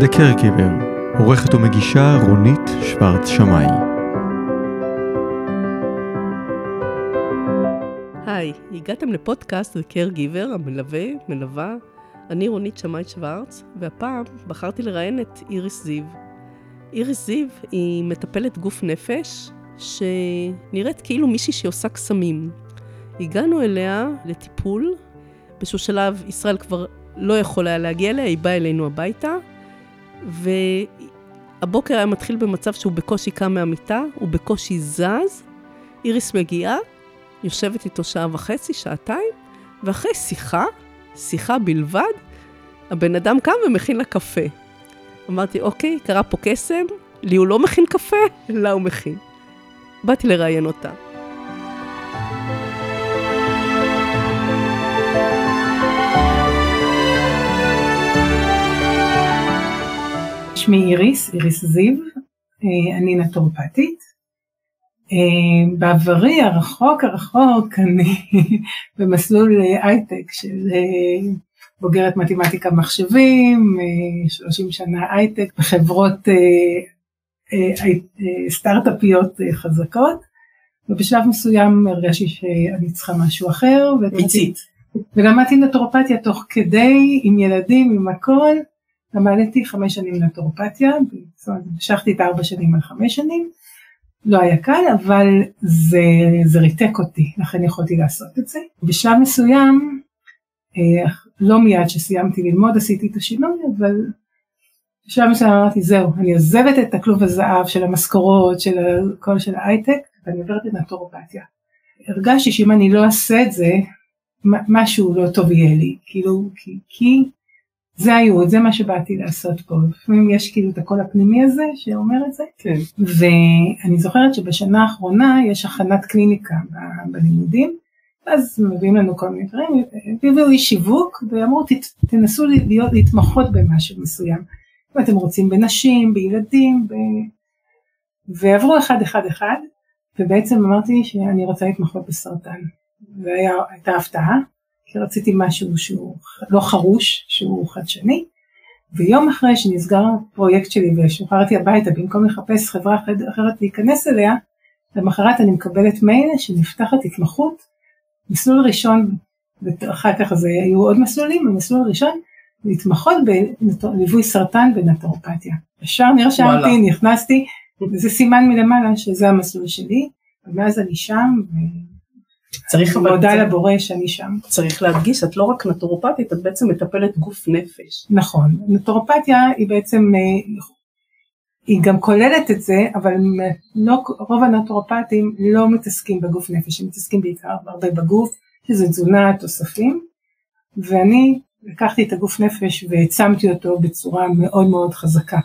The Caregiver, עורכת ומגישה רונית שוורץ שמאי. היי, הגעתם לפודקאסט The Caregiver, המלווה, מלווה. אני רונית שמאי שוורץ, והפעם בחרתי לראיין את איריס זיו. איריס זיו היא מטפלת גוף נפש, שנראית כאילו מישהי שעושה קסמים. הגענו אליה לטיפול, באיזשהו שלב ישראל כבר לא יכול היה להגיע אליה, היא באה אלינו הביתה, והבוקר היה מתחיל במצב שהוא בקושי קם מהמיטה, הוא בקושי זז, איריס מגיעה, יושבת איתו שעה וחצי, שעתיים, ואחרי שיחה, שיחה בלבד, הבן אדם קם ומכין לה קפה. אמרתי, אוקיי, קרה פה קסם, לי הוא לא מכין קפה, לה הוא מכין. באתי לראיין אותה. שמי איריס, איריס זיו, אה, אני נטורפטית. אה, בעברי הרחוק הרחוק אני במסלול הייטק של אה, בוגרת מתמטיקה מחשבים, 30 שנה הייטק בחברות סטארט-אפיות חזקות, ובשלב מסוים הרגשתי שאני צריכה משהו אחר. מיצית. ולמדתי נטורופתיה תוך כדי, עם ילדים, עם הכל, למדתי חמש שנים נטורופתיה, זאת אומרת, המשכתי את ארבע שנים על חמש שנים, לא היה קל, אבל זה, זה ריתק אותי, לכן יכולתי לעשות את זה. בשלב מסוים, אה, לא מיד שסיימתי ללמוד עשיתי את השינוי, אבל בשלב מסוים אמרתי, זהו, אני עוזבת את הכלוב הזהב של המשכורות, של כל של ההייטק, ואני עוברת לנטורופתיה. הרגשתי שאם אני לא אעשה את זה, משהו לא טוב יהיה לי, כאילו, כי, כי זה הייעוד, זה מה שבאתי לעשות פה. לפעמים יש כאילו את הקול הפנימי הזה שאומר את זה. כן. ואני זוכרת שבשנה האחרונה יש הכנת קליניקה בלימודים, אז מביאים לנו כל מיני דברים, הביאו לי שיווק ואמרו תנסו להיות, להתמחות במשהו מסוים. אם אתם רוצים בנשים, בילדים, ב... ועברו אחד אחד אחד, ובעצם אמרתי שאני רוצה להתמחות בסרטן. והייתה הפתעה, כי רציתי משהו שהוא לא חרוש, שהוא חדשני. ויום אחרי שנסגר הפרויקט שלי ושוחררתי הביתה במקום לחפש חברה אחרת להיכנס אליה, למחרת אני מקבלת מייל שנפתחת התמחות, מסלול ראשון, ואחר כך זה היו עוד מסלולים, המסלול הראשון להתמחות בליווי סרטן בנטורופתיה. ישר נרשמתי, נכנסתי, וזה סימן מלמעלה שזה המסלול שלי, ומאז אני שם, צריך אבל... מודה לבורא שאני שם. צריך להדגיש, את לא רק נטורופטית, את בעצם מטפלת גוף נפש. נכון, נטורופתיה היא בעצם, אה, היא גם כוללת את זה, אבל לא, רוב הנטורופטים לא מתעסקים בגוף נפש, הם מתעסקים בעיקר הרבה בגוף, שזה תזונה, תוספים, ואני לקחתי את הגוף נפש והעצמתי אותו בצורה מאוד מאוד חזקה.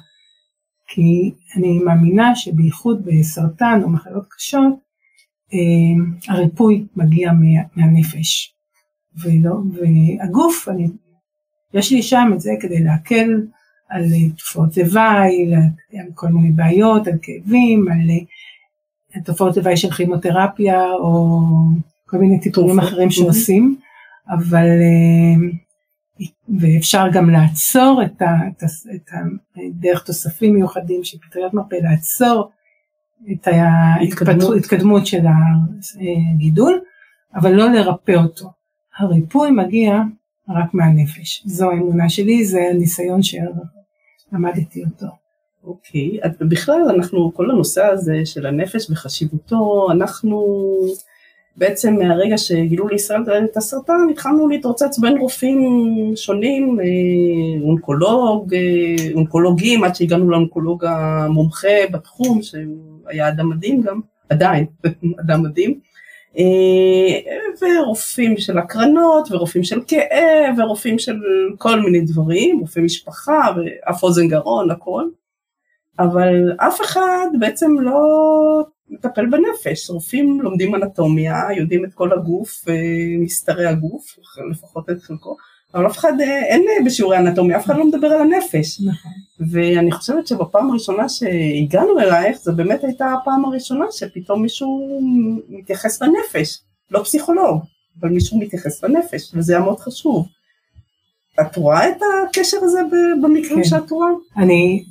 כי אני מאמינה שבייחוד בסרטן או מחלות קשות, הריפוי מגיע מהנפש. ולא, והגוף, אני, יש לי שם את זה כדי להקל על תופעות לוואי, על כל מיני בעיות, על כאבים, על, על תופעות לוואי של כימותרפיה או כל מיני טיפולים אחרים שעושים, אבל אה, ואפשר גם לעצור את, ה, את, ה, את ה, דרך תוספים מיוחדים של פטריות מרפא, לעצור את ההתקדמות של הגידול, אבל לא לרפא אותו. הריפוי מגיע רק מהנפש. זו האמונה שלי, זה הניסיון שלמדתי אותו. אוקיי, okay. בכלל אנחנו, כל הנושא הזה של הנפש וחשיבותו, אנחנו בעצם מהרגע שגילו לישראל את הסרטן, התחלנו להתרוצץ בין רופאים שונים, אה, אונקולוג, אה, אונקולוגים, עד שהגענו לאונקולוג המומחה בתחום, שהיה אדם מדהים גם, עדיין, אדם מדהים, אה, ורופאים של הקרנות, ורופאים של כאב, ורופאים של כל מיני דברים, רופאי משפחה, ואף אוזן גרון, הכל. אבל אף אחד בעצם לא מטפל בנפש, רופאים לומדים אנטומיה, יודעים את כל הגוף, מסתרי הגוף, לפחות את חלקו, אבל אף אחד, אין בשיעורי אנטומיה, אף אחד לא מדבר על הנפש. נכון. ואני חושבת שבפעם הראשונה שהגענו אלייך, זו באמת הייתה הפעם הראשונה שפתאום מישהו מתייחס לנפש, לא פסיכולוג, אבל מישהו מתייחס לנפש, וזה היה מאוד חשוב. את רואה את הקשר הזה במקרים כן. שאת רואה? אני,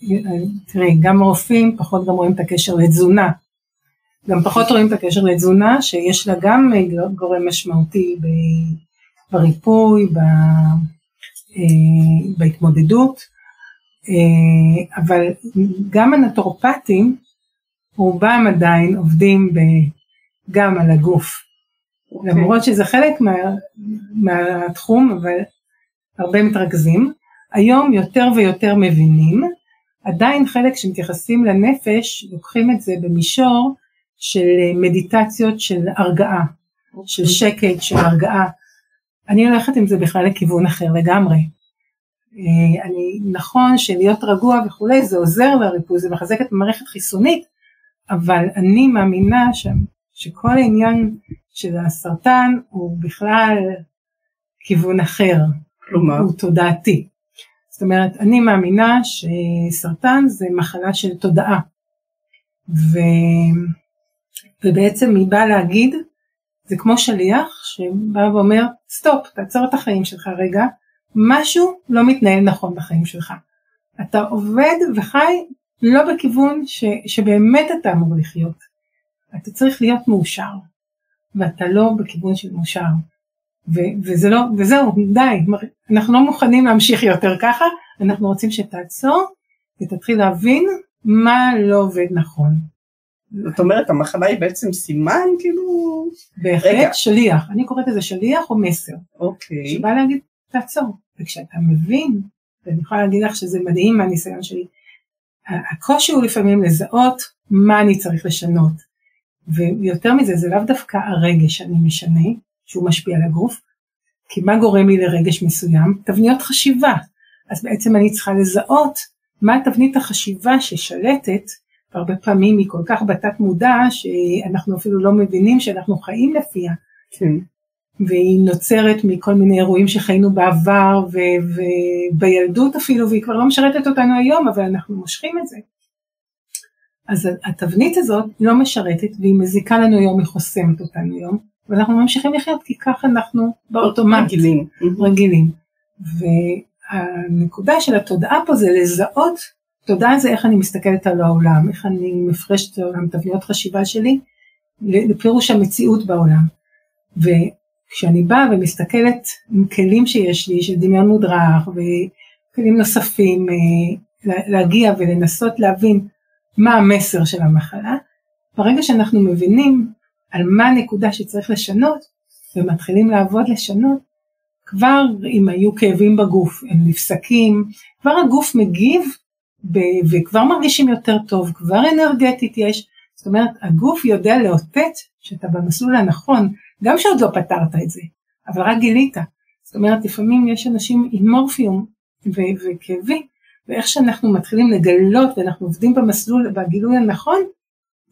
תראי, גם רופאים פחות גם רואים את הקשר לתזונה. גם פחות רואים את הקשר לתזונה, שיש לה גם גורם משמעותי בריפוי, ב, אה, בהתמודדות, אה, אבל גם הנטורופטים, רובם עדיין עובדים ב, גם על הגוף. אוקיי. למרות שזה חלק מה, מהתחום, אבל הרבה מתרכזים. היום יותר ויותר מבינים, עדיין חלק שמתייחסים לנפש, לוקחים את זה במישור של מדיטציות של הרגעה, של שקט, של הרגעה. אני הולכת עם זה בכלל לכיוון אחר לגמרי. אה, אני, נכון שלהיות רגוע וכולי זה עוזר לריפוי, זה מחזק את המערכת חיסונית, אבל אני מאמינה ש, שכל העניין של הסרטן הוא בכלל כיוון אחר, כלומר, הוא תודעתי. זאת אומרת, אני מאמינה שסרטן זה מחלה של תודעה. ו... ובעצם היא באה להגיד, זה כמו שליח שבא ואומר, סטופ, תעצור את החיים שלך רגע, משהו לא מתנהל נכון בחיים שלך. אתה עובד וחי לא בכיוון ש... שבאמת אתה אמור לחיות. אתה צריך להיות מאושר, ואתה לא בכיוון של מאושר. ו- וזה לא, וזהו, די, אנחנו לא מוכנים להמשיך יותר ככה, אנחנו רוצים שתעצור ותתחיל להבין מה לא עובד נכון. זאת אומרת, המחלה היא בעצם סימן, כאילו... בהחלט רגע. שליח, אני קוראת לזה שליח או מסר, אוקיי. שבא להגיד תעצור, וכשאתה מבין, ואני יכולה להגיד לך שזה מדהים מהניסיון שלי, הקושי הוא לפעמים לזהות מה אני צריך לשנות, ויותר מזה זה לאו דווקא הרגש שאני משנה, שהוא משפיע על הגוף, כי מה גורם לי לרגש מסוים? תבניות חשיבה. אז בעצם אני צריכה לזהות מה תבנית החשיבה ששלטת, והרבה פעמים היא כל כך בתת מודע שאנחנו אפילו לא מבינים שאנחנו חיים לפיה, כן. והיא נוצרת מכל מיני אירועים שחיינו בעבר ו- ובילדות אפילו, והיא כבר לא משרתת אותנו היום, אבל אנחנו מושכים את זה. אז התבנית הזאת לא משרתת והיא מזיקה לנו היום, היא חוסמת אותנו היום, ואנחנו ממשיכים לחיות כי ככה אנחנו באוטומט רגילים. רגילים. והנקודה של התודעה פה זה לזהות, תודעה זה איך אני מסתכלת על העולם, איך אני מפרשת את העולם, תבניות חשיבה שלי, לפירוש המציאות בעולם. וכשאני באה ומסתכלת עם כלים שיש לי, של דמיון מודרך וכלים נוספים, אה, להגיע ולנסות להבין מה המסר של המחלה, ברגע שאנחנו מבינים על מה הנקודה שצריך לשנות, ומתחילים לעבוד לשנות, כבר אם היו כאבים בגוף, הם נפסקים, כבר הגוף מגיב ב- וכבר מרגישים יותר טוב, כבר אנרגטית יש, זאת אומרת הגוף יודע לאותת שאתה במסלול הנכון, גם שעוד לא פתרת את זה, אבל רק גילית. זאת אומרת לפעמים יש אנשים עם מורפיום ו- וכאבים, ואיך שאנחנו מתחילים לגלות ואנחנו עובדים במסלול, בגילוי הנכון,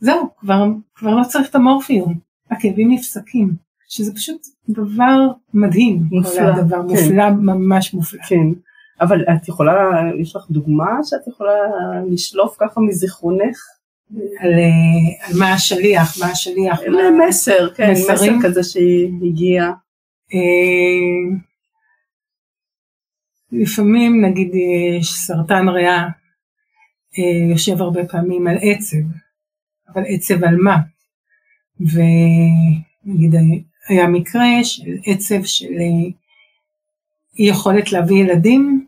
זהו, כבר, כבר לא צריך את המורפיום, הכאבים נפסקים, שזה פשוט דבר מדהים, מופלא, כל הדבר, כן. מופלא, ממש מופלא. כן. אבל את יכולה, יש לך דוגמה שאת יכולה לשלוף ככה מזיכרונך? על, אה, על מה השליח, מה השליח. מסר, כן, מסר מסרים? כזה שהגיע. אה, לפעמים נגיד יש סרטן ריאה, אה, יושב הרבה פעמים על עצב, אבל עצב על מה? ונגיד היה מקרה של עצב של אה, אי יכולת להביא ילדים,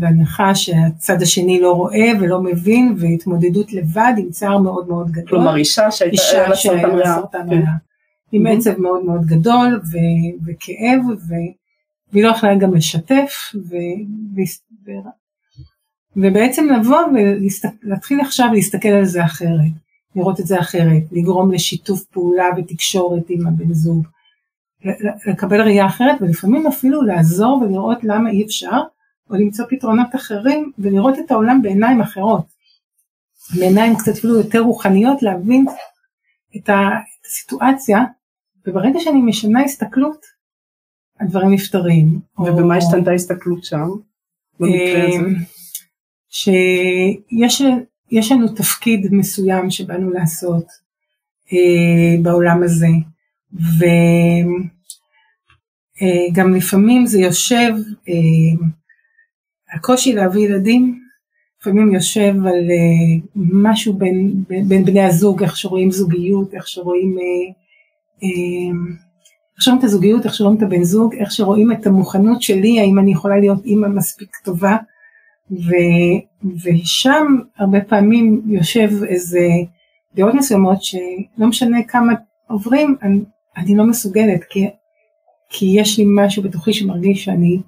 והנחה שהצד השני לא רואה ולא מבין, והתמודדות לבד עם צער מאוד מאוד גדול. כלומר אישה שהייתה אישה שהיה לה. סרטן כן. ריאה, עם. עצב מאוד מאוד גדול ו- וכאב, ו- והיא לא יכלה גם לשתף, ו- ו- ובעצם לבוא ולהתחיל עכשיו להסתכל על זה אחרת, לראות את זה אחרת, לגרום לשיתוף פעולה ותקשורת עם הבן זוג, לקבל ראייה אחרת ולפעמים אפילו לעזור ולראות למה אי אפשר, או למצוא פתרונות אחרים ולראות את העולם בעיניים אחרות. בעיניים קצת אפילו יותר רוחניות, להבין את הסיטואציה, וברגע שאני משנה הסתכלות, הדברים נפתרים. ובמה או- השתנתה ההסתכלות שם? אה, שיש יש לנו תפקיד מסוים שבאנו לעשות אה, בעולם הזה, ואי אה, לפעמים זה יושב, אה, הקושי להביא ילדים, לפעמים יושב על אה, משהו בין, בין, בין בני הזוג, איך שרואים זוגיות, איך שרואים, איך שרואים את הזוגיות, איך שרואים את הבן זוג, איך שרואים את המוכנות שלי, האם אני יכולה להיות אימא מספיק טובה, ו, ושם הרבה פעמים יושב איזה דעות מסוימות שלא משנה כמה עוברים, אני, אני לא מסוגלת, כי כי יש לי משהו בתוכי שמרגיש שאני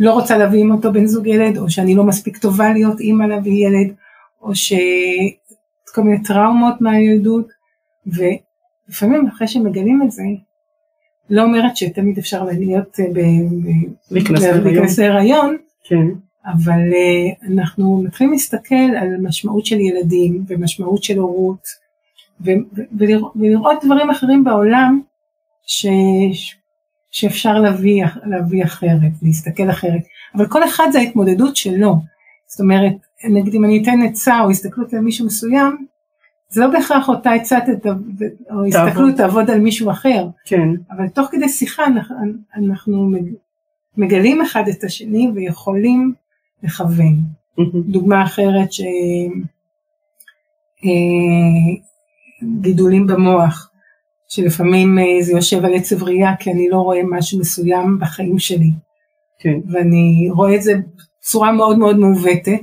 לא רוצה להביא עם אותו בן זוג ילד, או שאני לא מספיק טובה להיות אימא להביא ילד, או שכל מיני טראומות מהילדות, ולפעמים אחרי שמגלים את זה, לא אומרת שתמיד אפשר להיות, אה, להיכנס להיריון, כן. אבל uh, אנחנו מתחילים להסתכל על משמעות של ילדים ומשמעות של הורות ולראות דברים אחרים בעולם ש, שאפשר להביא, להביא אחרת, להסתכל אחרת, אבל כל אחד זה ההתמודדות שלו, זאת אומרת, נגיד אם אני אתן עצה או הסתכלות על מישהו מסוים, זה לא בהכרח אותה עצה או הסתכלות תעבוד על מישהו אחר, כן. אבל תוך כדי שיחה אנחנו, מגלים אחד את השני ויכולים לכוון. דוגמה אחרת ש... אה, גידולים במוח, שלפעמים אה, זה יושב על עצב ראייה כי אני לא רואה משהו מסוים בחיים שלי. כן. ואני רואה את זה בצורה מאוד מאוד מעוותת,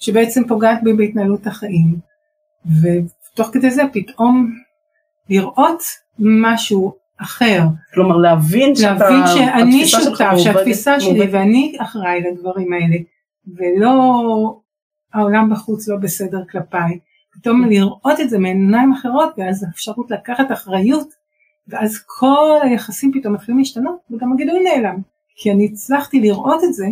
שבעצם פוגעת בי בהתנהלות החיים. ותוך כדי זה פתאום לראות משהו אחר. כלומר להבין שאתה... להבין שאני שותף, שהתפיסה שלי מובד... ואני אחראי לדברים האלה, ולא העולם בחוץ לא בסדר כלפיי. פתאום לראות את זה מעיניים אחרות ואז האפשרות לקחת אחריות ואז כל היחסים פתאום מתחילים להשתנות וגם הגידול נעלם כי אני הצלחתי לראות את זה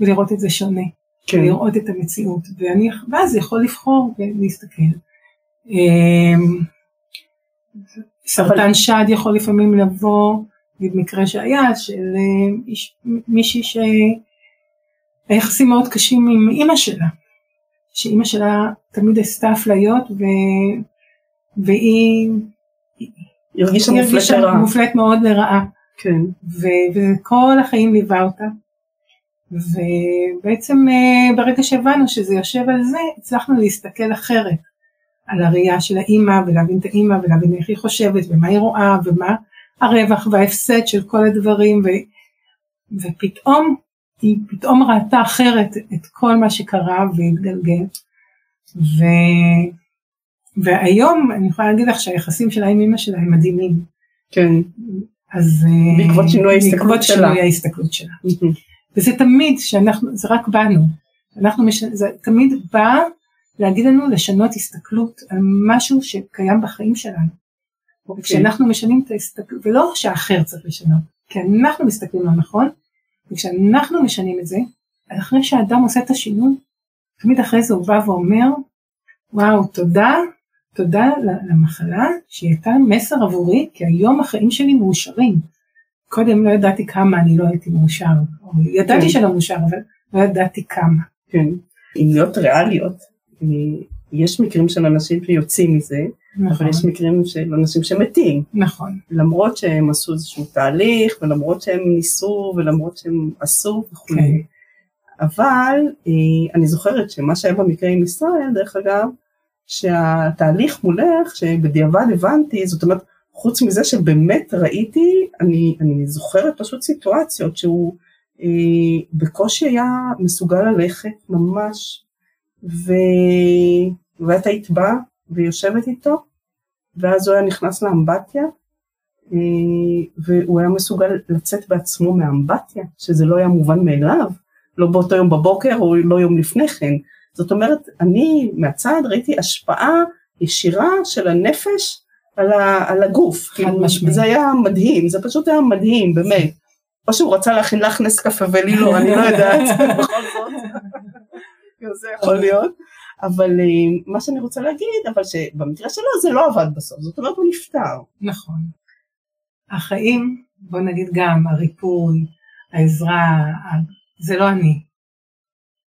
ולראות את זה שונה כן. לראות את המציאות ואני ואז יכול לבחור ולהסתכל. אמ, סרטן שד יכול לפעמים לבוא במקרה שהיה של אה, מישהי שהיחסים מאוד קשים עם אימא שלה שאימא שלה תמיד עשתה אפליות ו... והיא הרגישה מופלית לרעה. מופלית מאוד לרעה. כן. ו... וכל החיים ליווה אותה. ובעצם אה, ברגע שהבנו שזה יושב על זה, הצלחנו להסתכל אחרת על הראייה של האימא ולהבין את האימא ולהבין איך היא חושבת ומה היא רואה ומה הרווח וההפסד של כל הדברים ו... ופתאום היא פתאום ראתה אחרת את כל מה שקרה והתגלגל. ו... והיום אני יכולה להגיד לך שהיחסים שלה עם אמא שלה הם מדהימים. כן. אז אה, בעקבות שינוי ההסתכלות שלה. שינוי ההסתכלות שלה. וזה תמיד שאנחנו, זה רק בנו. אנחנו מש... זה תמיד בא להגיד לנו לשנות הסתכלות על משהו שקיים בחיים שלנו. Okay. אוקיי. כשאנחנו משנים את ההסתכלות, ולא שהאחר צריך לשנות, כי אנחנו מסתכלים לא נכון, וכשאנחנו משנים את זה, אחרי שהאדם עושה את השינוי, תמיד אחרי זה הוא בא ואומר, וואו, תודה, תודה למחלה שהיא הייתה מסר עבורי, כי היום החיים שלי מאושרים. קודם לא ידעתי כמה אני לא הייתי מאושר, או ידעתי כן. שלא מאושר, אבל לא ידעתי כמה. כן, אם להיות ריאליות, אה, יש מקרים של אנשים שיוצאים מזה, נכון. אבל יש מקרים של אנשים שמתים. נכון. למרות שהם עשו איזשהו תהליך, ולמרות שהם ניסו, ולמרות שהם עשו וכו'. כן. אבל אה, אני זוכרת שמה שהיה במקרה עם ישראל, דרך אגב, שהתהליך מולך, שבדיעבד הבנתי, זאת אומרת, חוץ מזה שבאמת ראיתי, אני, אני זוכרת פשוט סיטואציות שהוא אה, בקושי היה מסוגל ללכת ממש, ו... ואת היית באה ויושבת איתו, ואז הוא היה נכנס לאמבטיה, אה, והוא היה מסוגל לצאת בעצמו מהאמבטיה, שזה לא היה מובן מאליו, לא באותו יום בבוקר או לא יום לפני כן. זאת אומרת, אני מהצד ראיתי השפעה ישירה של הנפש על, ה, על הגוף. חד משמעית. זה היה מדהים, זה פשוט היה מדהים, באמת. או שהוא רצה להכין לך נס קפה ולי לא, אני לא יודעת, בכל זאת. זה יכול להיות. אבל אה, מה שאני רוצה להגיד, אבל שבמקרה שלו זה לא עבד בסוף, זאת אומרת הוא נפטר. נכון. החיים, בוא נגיד גם הריפוי, העזרה, זה לא אני.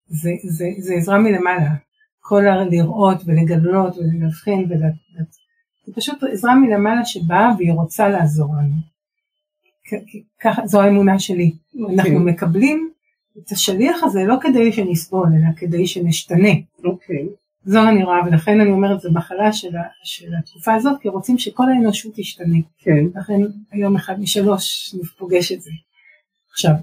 זה, זה, זה עזרה מלמעלה. כל הלראות ולגלות ולהבחין ולת... זה פשוט עזרה מלמעלה שבאה והיא רוצה לעזור לנו. ככה זו האמונה שלי. אוקיי. אנחנו מקבלים את השליח הזה לא כדי שנסבול, אלא כדי שנשתנה. אוקיי. זו אני רואה, ולכן אני אומרת, זו מחלה של, של התקופה הזאת, כי רוצים שכל האנושות תשתנה. כן. לכן היום אחד משלוש פוגש את זה. עכשיו,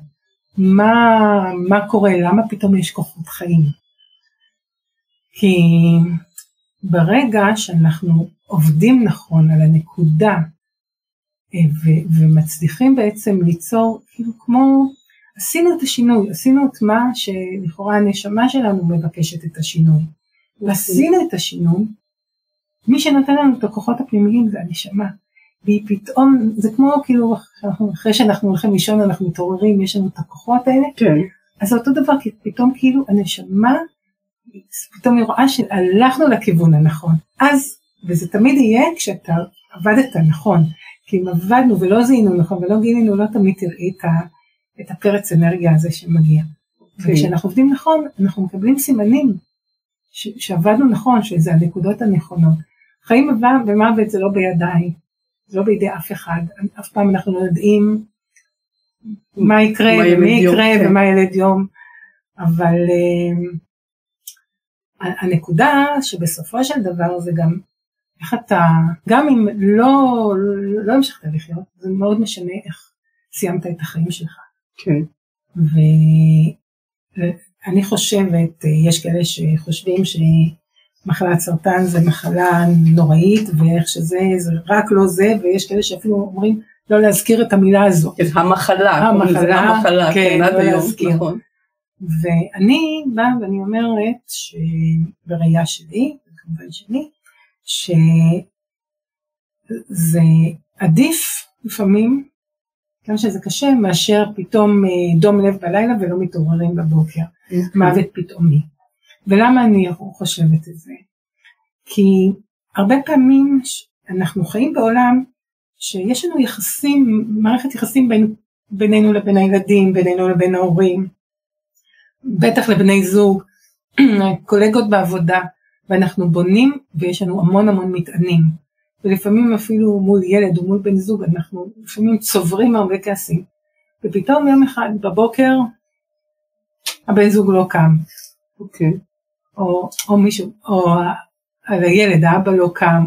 מה, מה קורה? למה פתאום יש כוחות חיים? כי ברגע שאנחנו עובדים נכון על הנקודה אה, ו- ומצליחים בעצם ליצור, כאילו כמו, עשינו את השינוי, עשינו את מה שלכאורה הנשמה שלנו מבקשת את השינוי. ועשינו את השינוי, מי שנותן לנו את הכוחות הפנימיים זה הנשמה. והיא פתאום, זה כמו כאילו, אחרי שאנחנו הולכים לישון אנחנו מתעוררים, יש לנו את הכוחות האלה, כן. אז זה אותו דבר, כי פתאום כאילו הנשמה, פתאום היא רואה שהלכנו לכיוון הנכון. אז, וזה תמיד יהיה כשאתה עבדת נכון, כי אם עבדנו ולא זיהינו נכון ולא גילינו, לא תמיד תראי את, ה, את הפרץ אנרגיה הזה שמגיע. כן. וכשאנחנו עובדים נכון, אנחנו מקבלים סימנים ש, שעבדנו נכון, שזה הנקודות הנכונות. חיים ומוות זה לא בידיי, לא בידי אף אחד, אף פעם אנחנו לא יודעים מה יקרה מה ומי יקרה כן. ומה ילד יום, אבל אה, הנקודה שבסופו של דבר זה גם איך אתה, גם אם לא, לא המשכת לחיות, זה מאוד משנה איך סיימת את החיים שלך. כן. ואני חושבת, יש כאלה שחושבים שמחלת סרטן זה מחלה נוראית ואיך שזה, זה רק לא זה, ויש כאלה שאפילו אומרים לא להזכיר את המילה הזו. כן, המחלה. קוראים לזה המחלה, המחלה, כן, כן, לא להזכיר. נכון. ואני באה ואני אומרת שבראייה שלי, כמובן שלי, שזה עדיף לפעמים, גם שזה קשה, מאשר פתאום אה, דום לב בלילה ולא מתעוררים בבוקר, מוות פתאומי. ולמה אני חושבת את זה? כי הרבה פעמים אנחנו חיים בעולם שיש לנו יחסים, מערכת יחסים בין, בינינו לבין הילדים, בינינו לבין ההורים, בטח לבני זוג, קולגות בעבודה, ואנחנו בונים ויש לנו המון המון מטענים. ולפעמים אפילו מול ילד או מול בן זוג אנחנו לפעמים צוברים הרבה כעסים. ופתאום יום אחד בבוקר הבן זוג לא קם. אוקיי. או, או מישהו, או על הילד, האבא לא קם.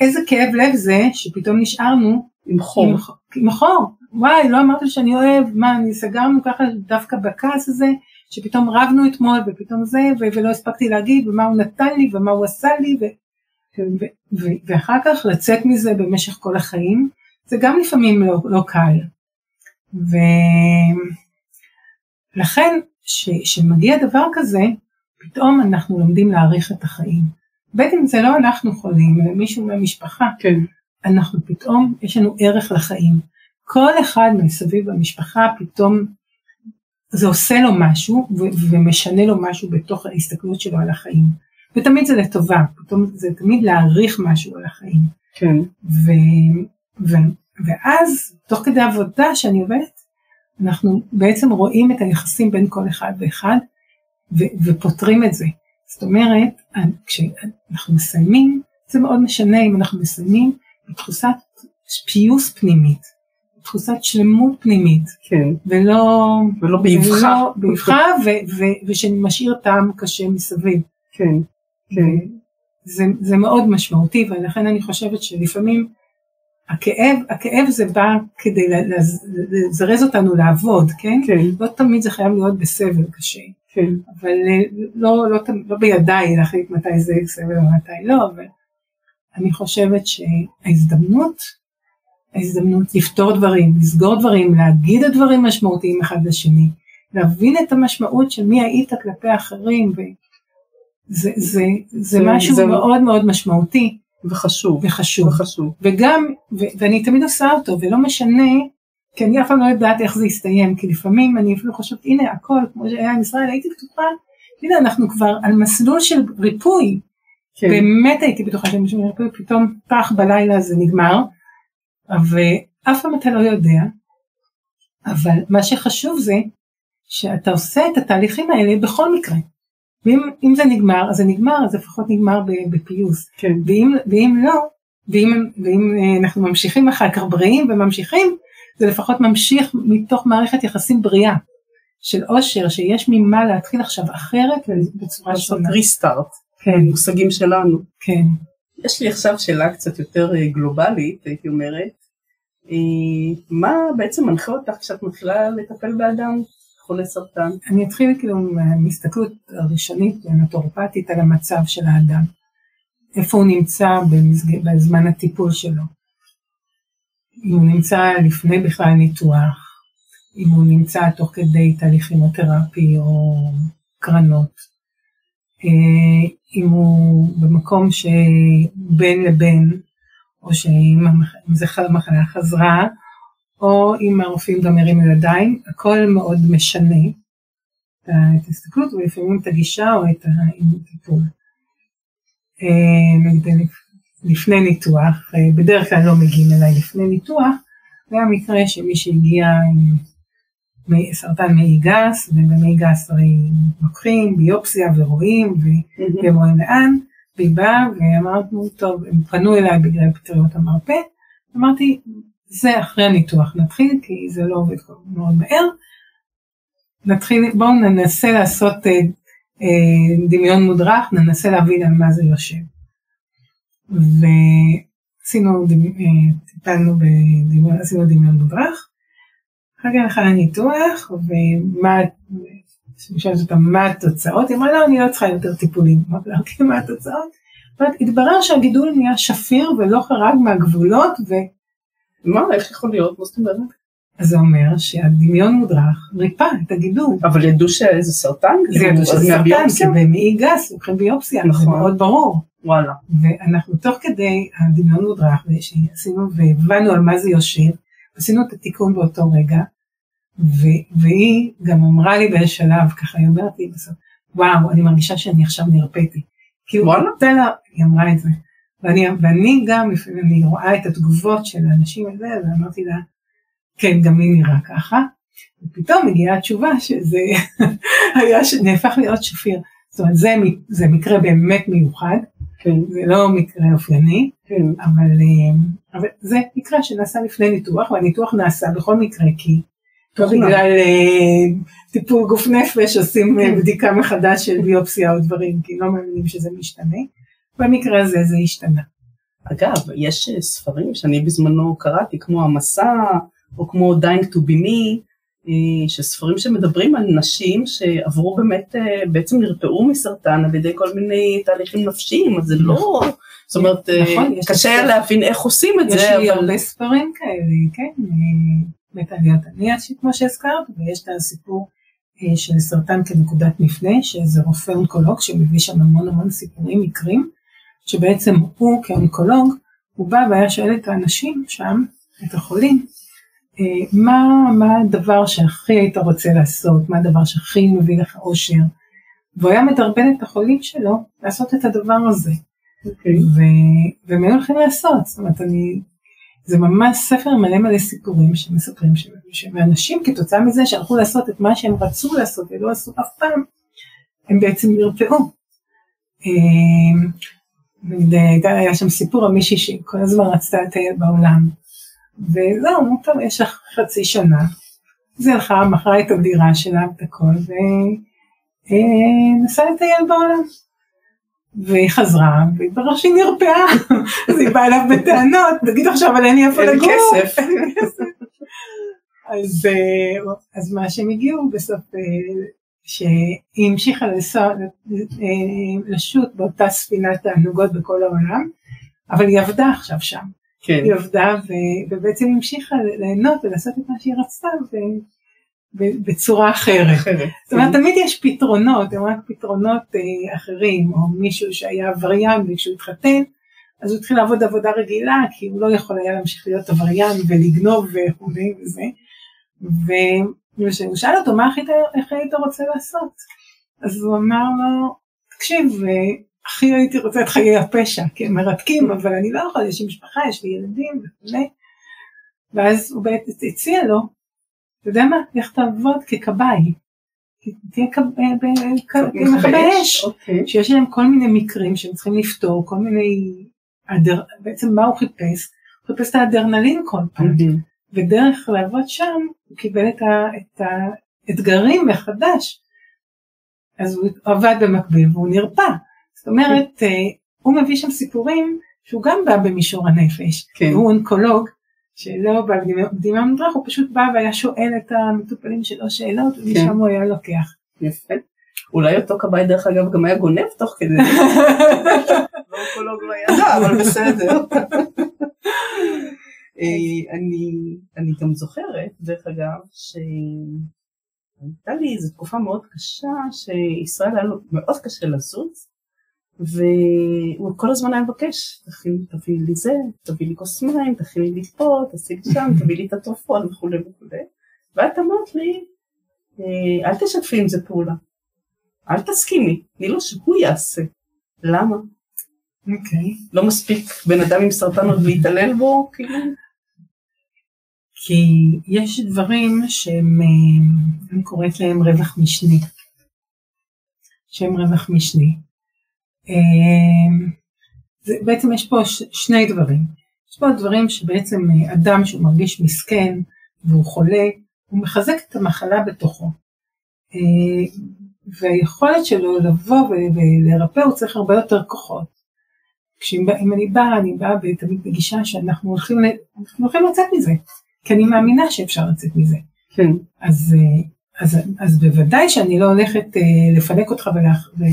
איזה כאב לב זה שפתאום נשארנו עם חור. עם, חור. וואי, לא אמרת שאני אוהב, מה, אני סגרנו ככה דווקא בכעס הזה, שפתאום רבנו אתמול ופתאום זה, ו- ולא הספקתי להגיד, ומה הוא נתן לי, ומה הוא עשה לי, ו- ו- ו- ואחר כך לצאת מזה במשך כל החיים, זה גם לפעמים לא, לא קל. ולכן, כשמגיע דבר כזה, פתאום אנחנו לומדים להעריך את החיים. בין אם זה לא אנחנו חולים, אלא מישהו מהמשפחה, כן. אנחנו פתאום, יש לנו ערך לחיים. כל אחד מסביב במשפחה פתאום זה עושה לו משהו ו- ומשנה לו משהו בתוך ההסתכלות שלו על החיים. ותמיד זה לטובה, פתאום זה תמיד להעריך משהו על החיים. כן. ו- ו- ואז תוך כדי עבודה שאני עובדת, אנחנו בעצם רואים את היחסים בין כל אחד ואחד ו- ופותרים את זה. זאת אומרת, כשאנחנו מסיימים, זה מאוד משנה אם אנחנו מסיימים בתחושת פיוס פנימית, בתחושת שלמות פנימית, כן. ולא, ולא באבחה. ולא באבחה ושמשאיר טעם קשה מסביב. כן. כן. זה, זה מאוד משמעותי ולכן אני חושבת שלפעמים הכאב, הכאב זה בא כדי לז- לזרז אותנו לעבוד, כן? כן. לא תמיד זה חייב להיות בסבל קשה. כן. אבל אה, לא, לא, תמ- לא בידיי להחליט מתי זה סבל ומתי לא, אבל אני חושבת שההזדמנות, ההזדמנות לפתור דברים, לסגור דברים, להגיד את דברים משמעותיים אחד לשני, להבין את המשמעות של מי היית כלפי האחרים, וזה זה, זה, זה זה- משהו זה- מאוד מאוד משמעותי וחשוב. וחשוב. וחשוב. וגם, ו- ואני תמיד עושה אותו, ולא משנה, כי אני אף פעם לא יודעת איך זה יסתיים, כי לפעמים אני אפילו חושבת, הנה הכל, כמו שהיה עם ישראל, הייתי בטוחה, הנה אנחנו כבר על מסלול של ריפוי, כן. באמת הייתי בטוחה שאני משהו ריפוי, פתאום פח בלילה זה נגמר, ואף פעם אתה לא יודע, אבל מה שחשוב זה, שאתה עושה את התהליכים האלה בכל מקרה. ואם אם זה נגמר, אז זה נגמר, אז לפחות נגמר בפיוס. כן. ואם, ואם לא, ואם, ואם אה, אנחנו ממשיכים אחר כך בריאים וממשיכים, זה לפחות ממשיך מתוך מערכת יחסים בריאה של אושר, שיש ממה להתחיל עכשיו אחרת לעשות שונה. ריסטארט, כן, מושגים שלנו. כן. יש לי עכשיו שאלה קצת יותר אה, גלובלית, הייתי אומרת. אה, מה בעצם מנחה אותך כשאת מתחילה לטפל באדם חולה סרטן? אני אתחיל כאילו מהסתכלות הראשונית הנטורופטית על המצב של האדם. איפה הוא נמצא במסג... בזמן הטיפול שלו. אם הוא נמצא לפני בכלל ניתוח, אם הוא נמצא תוך כדי תהליך כימותרפי או קרנות, אה, אם הוא במקום שבין לבין, או שאם זה המחלה חזרה, או אם הרופאים גם הרימו ידיים, הכל מאוד משנה את ההסתכלות ולפעמים את הגישה או את הטיפול. אה, נגיד לפני ניתוח, אה, בדרך כלל לא מגיעים אליי לפני ניתוח, היה מקרה שמי שהגיע עם מי- סרטן מעי גס, ובמעי גס הרי לוקחים ביופסיה ורואים, והם רואים לאן, והיא באה ואמרנו, טוב, הם פנו אליי בגלל פטריות המרפא, אמרתי, זה אחרי הניתוח נתחיל, כי זה לא עובד מאוד מהר, נתחיל, בואו ננסה לעשות אה, אה, דמיון מודרך, ננסה להבין על מה זה יושב. ועשינו, אה, טיפלנו בדמיון, עשינו דמיון מודרך, אחר כך הלכה לניתוח, ומה, שאלתי אותה מה התוצאות, היא אמרה לא, אני לא צריכה יותר טיפולים, אמרתי לה, אוקיי, מה התוצאות? אבל התברר שהגידול נהיה שפיר ולא חרג מהגבולות, ו... מה, איך יכול להיות? מה זאת אומרת? אז זה אומר שהדמיון מודרך ריפא את הגידול. אבל ידעו שזה סרטן? זה כאילו, ידעו שזה סרטן? כי במעי גס לוקחים ביופסיה, זה נכון. מאוד ברור. וואלה. ואנחנו תוך כדי הדמיון מודרך שעשינו והבנו על מה זה יושב, עשינו את התיקון באותו רגע, ו- והיא גם אמרה לי באיזה שלב, ככה היא אומרת לי בסוף, וואו, אני מרגישה שאני עכשיו נרפאתי. כאילו, וואלה? תן לה, היא אמרה את זה. ואני, ואני גם, לפעמים אני רואה את התגובות של האנשים הזה, ואמרתי לה, כן, גם לי נראה ככה. ופתאום מגיעה התשובה שזה היה, נהפך להיות שפיר. זאת אומרת, זה, זה מקרה באמת מיוחד, כן, זה לא מקרה אופייני, כן. אבל, אה, אבל זה מקרה שנעשה לפני ניתוח, והניתוח נעשה בכל מקרה כי טוב, בגלל אה, טיפול גוף נפש עושים אה, בדיקה מחדש של ביופסיה או דברים, כי לא מאמינים שזה משתנה. במקרה הזה זה השתנה. אגב, יש ספרים שאני בזמנו קראתי, כמו המסע, או כמו Dying to be me, שספרים שמדברים על נשים שעברו באמת, אה, בעצם נרפאו מסרטן על ידי כל מיני תהליכים נפשיים, אז זה לא, זאת אומרת, אה, נכון, יש קשה להבין איך עושים את יש זה, לי אבל הרבה ספרים כאלה, כן, בית עליית הנייה, כמו שהזכרת, ויש את הסיפור אה, של סרטן כנקודת מפנה, שזה רופא אונקולוג שמביא שם המון המון סיפורים, מקרים, שבעצם הוא כאונקולוג, הוא בא והיה שואל את האנשים שם, את החולים, מה, מה הדבר שהכי היית רוצה לעשות, מה הדבר שהכי מביא לך אושר, והוא היה מדרבן את החולים שלו לעשות את הדבר הזה. אוקיי. ו- והם היו הולכים לעשות, זאת אומרת אני, זה ממש ספר מלא מלא סיפורים שמספרים ש- שאנשים כתוצאה מזה שהלכו לעשות את מה שהם רצו לעשות ולא עשו אף פעם, הם בעצם נרפאו. אה, הייתה- היה שם סיפור על מישהי שכל הזמן רצתה לטייל בעולם, וזהו, טוב, יש לך חצי שנה. אז היא הלכה, מכרה את הדירה שלה ואת הכל, ונסעה לטייל בעולם. והיא חזרה, והתברר שהיא נרפאה, אז היא באה אליו בטענות, תגיד עכשיו, אבל אין לי איפה אין לגור. כסף. אז, אה, אז מה שהם הגיעו בסוף, אה, שהיא המשיכה אה, לשוט באותה ספינת תענוגות בכל העולם, אבל היא עבדה עכשיו שם. כן, היא עבדה ו- ובעצם המשיכה ליהנות ולעשות את מה שהיא רצתה ו- ב- בצורה אחרת. אחרת. זאת אומרת, תמיד יש פתרונות, הם רק פתרונות אה, אחרים, או מישהו שהיה עבריין וכשהוא התחתן, אז הוא התחיל לעבוד עבודה רגילה, כי הוא לא יכול היה להמשיך להיות עבריין ולגנוב וכולי וזה. וכשהוא שאל אותו, מה הכי, היית רוצה לעשות? אז הוא אמר לו, תקשיב, אה, הכי הייתי רוצה את חיי הפשע, כי הם מרתקים, אבל אני לא יכול, יש לי משפחה, יש לי ילדים וכולי. ואז הוא בעצם הציע לו, אתה יודע מה, לך תעבוד ככבאי. תהיה אה, מכבי אש. אוקיי. שיש להם כל מיני מקרים שהם צריכים לפתור, כל מיני, אדר, בעצם מה הוא חיפש? הוא חיפש את האדרנלין כל פעם. ודרך לעבוד שם הוא קיבל את, ה, את האתגרים מחדש. אז הוא עבד במקביל והוא נרפא. זאת אומרת, אה, הוא מביא שם סיפורים שהוא גם בא במישור הנפש. כן. הוא אונקולוג שלא בא בדמיון מודרך, הוא פשוט בא והיה שואל את המטופלים שלו שאלות כן. ומשם הוא היה לוקח. יפה. אולי אותו כבאי דרך אגב גם היה גונב תוך כדי. לא אונקולוג לא ידע, אבל בסדר. אה, אני, אני גם זוכרת, דרך אגב, שהייתה לי איזו תקופה מאוד קשה, שישראל היה לו מאוד קשה לזוז, והוא כל הזמן היה מבקש, "תכין- תביאי לי זה, תביאי לי כוס מים, תכיני לי פה, תשיג שם, תביאי לי את התרופות וכולי וכולי. ואת אמרת לי, "אה, אל תשתפי עם זה פעולה, אל תסכימי, תני לו שהוא יעשה. למה? אוקיי. לא מספיק בן אדם עם סרטן עוד להתעלל בו? כאילו? כי יש דברים שהם, אה, אני קוראת להם רווח משני. שהם רווח משני. אה, זה, בעצם יש פה ש, שני דברים. יש פה דברים שבעצם אה, אדם שהוא מרגיש מסכן והוא חולה, הוא מחזק את המחלה בתוכו. אה, והיכולת שלו לבוא ולרפא הוא צריך הרבה יותר כוחות. כשאם אם אני באה, אני באה תמיד בגישה שאנחנו הולכים, אנחנו הולכים לצאת מזה. כי אני מאמינה שאפשר לצאת מזה. כן. אז, אה, אז, אז בוודאי שאני לא הולכת לפנק אותך ולח, ו,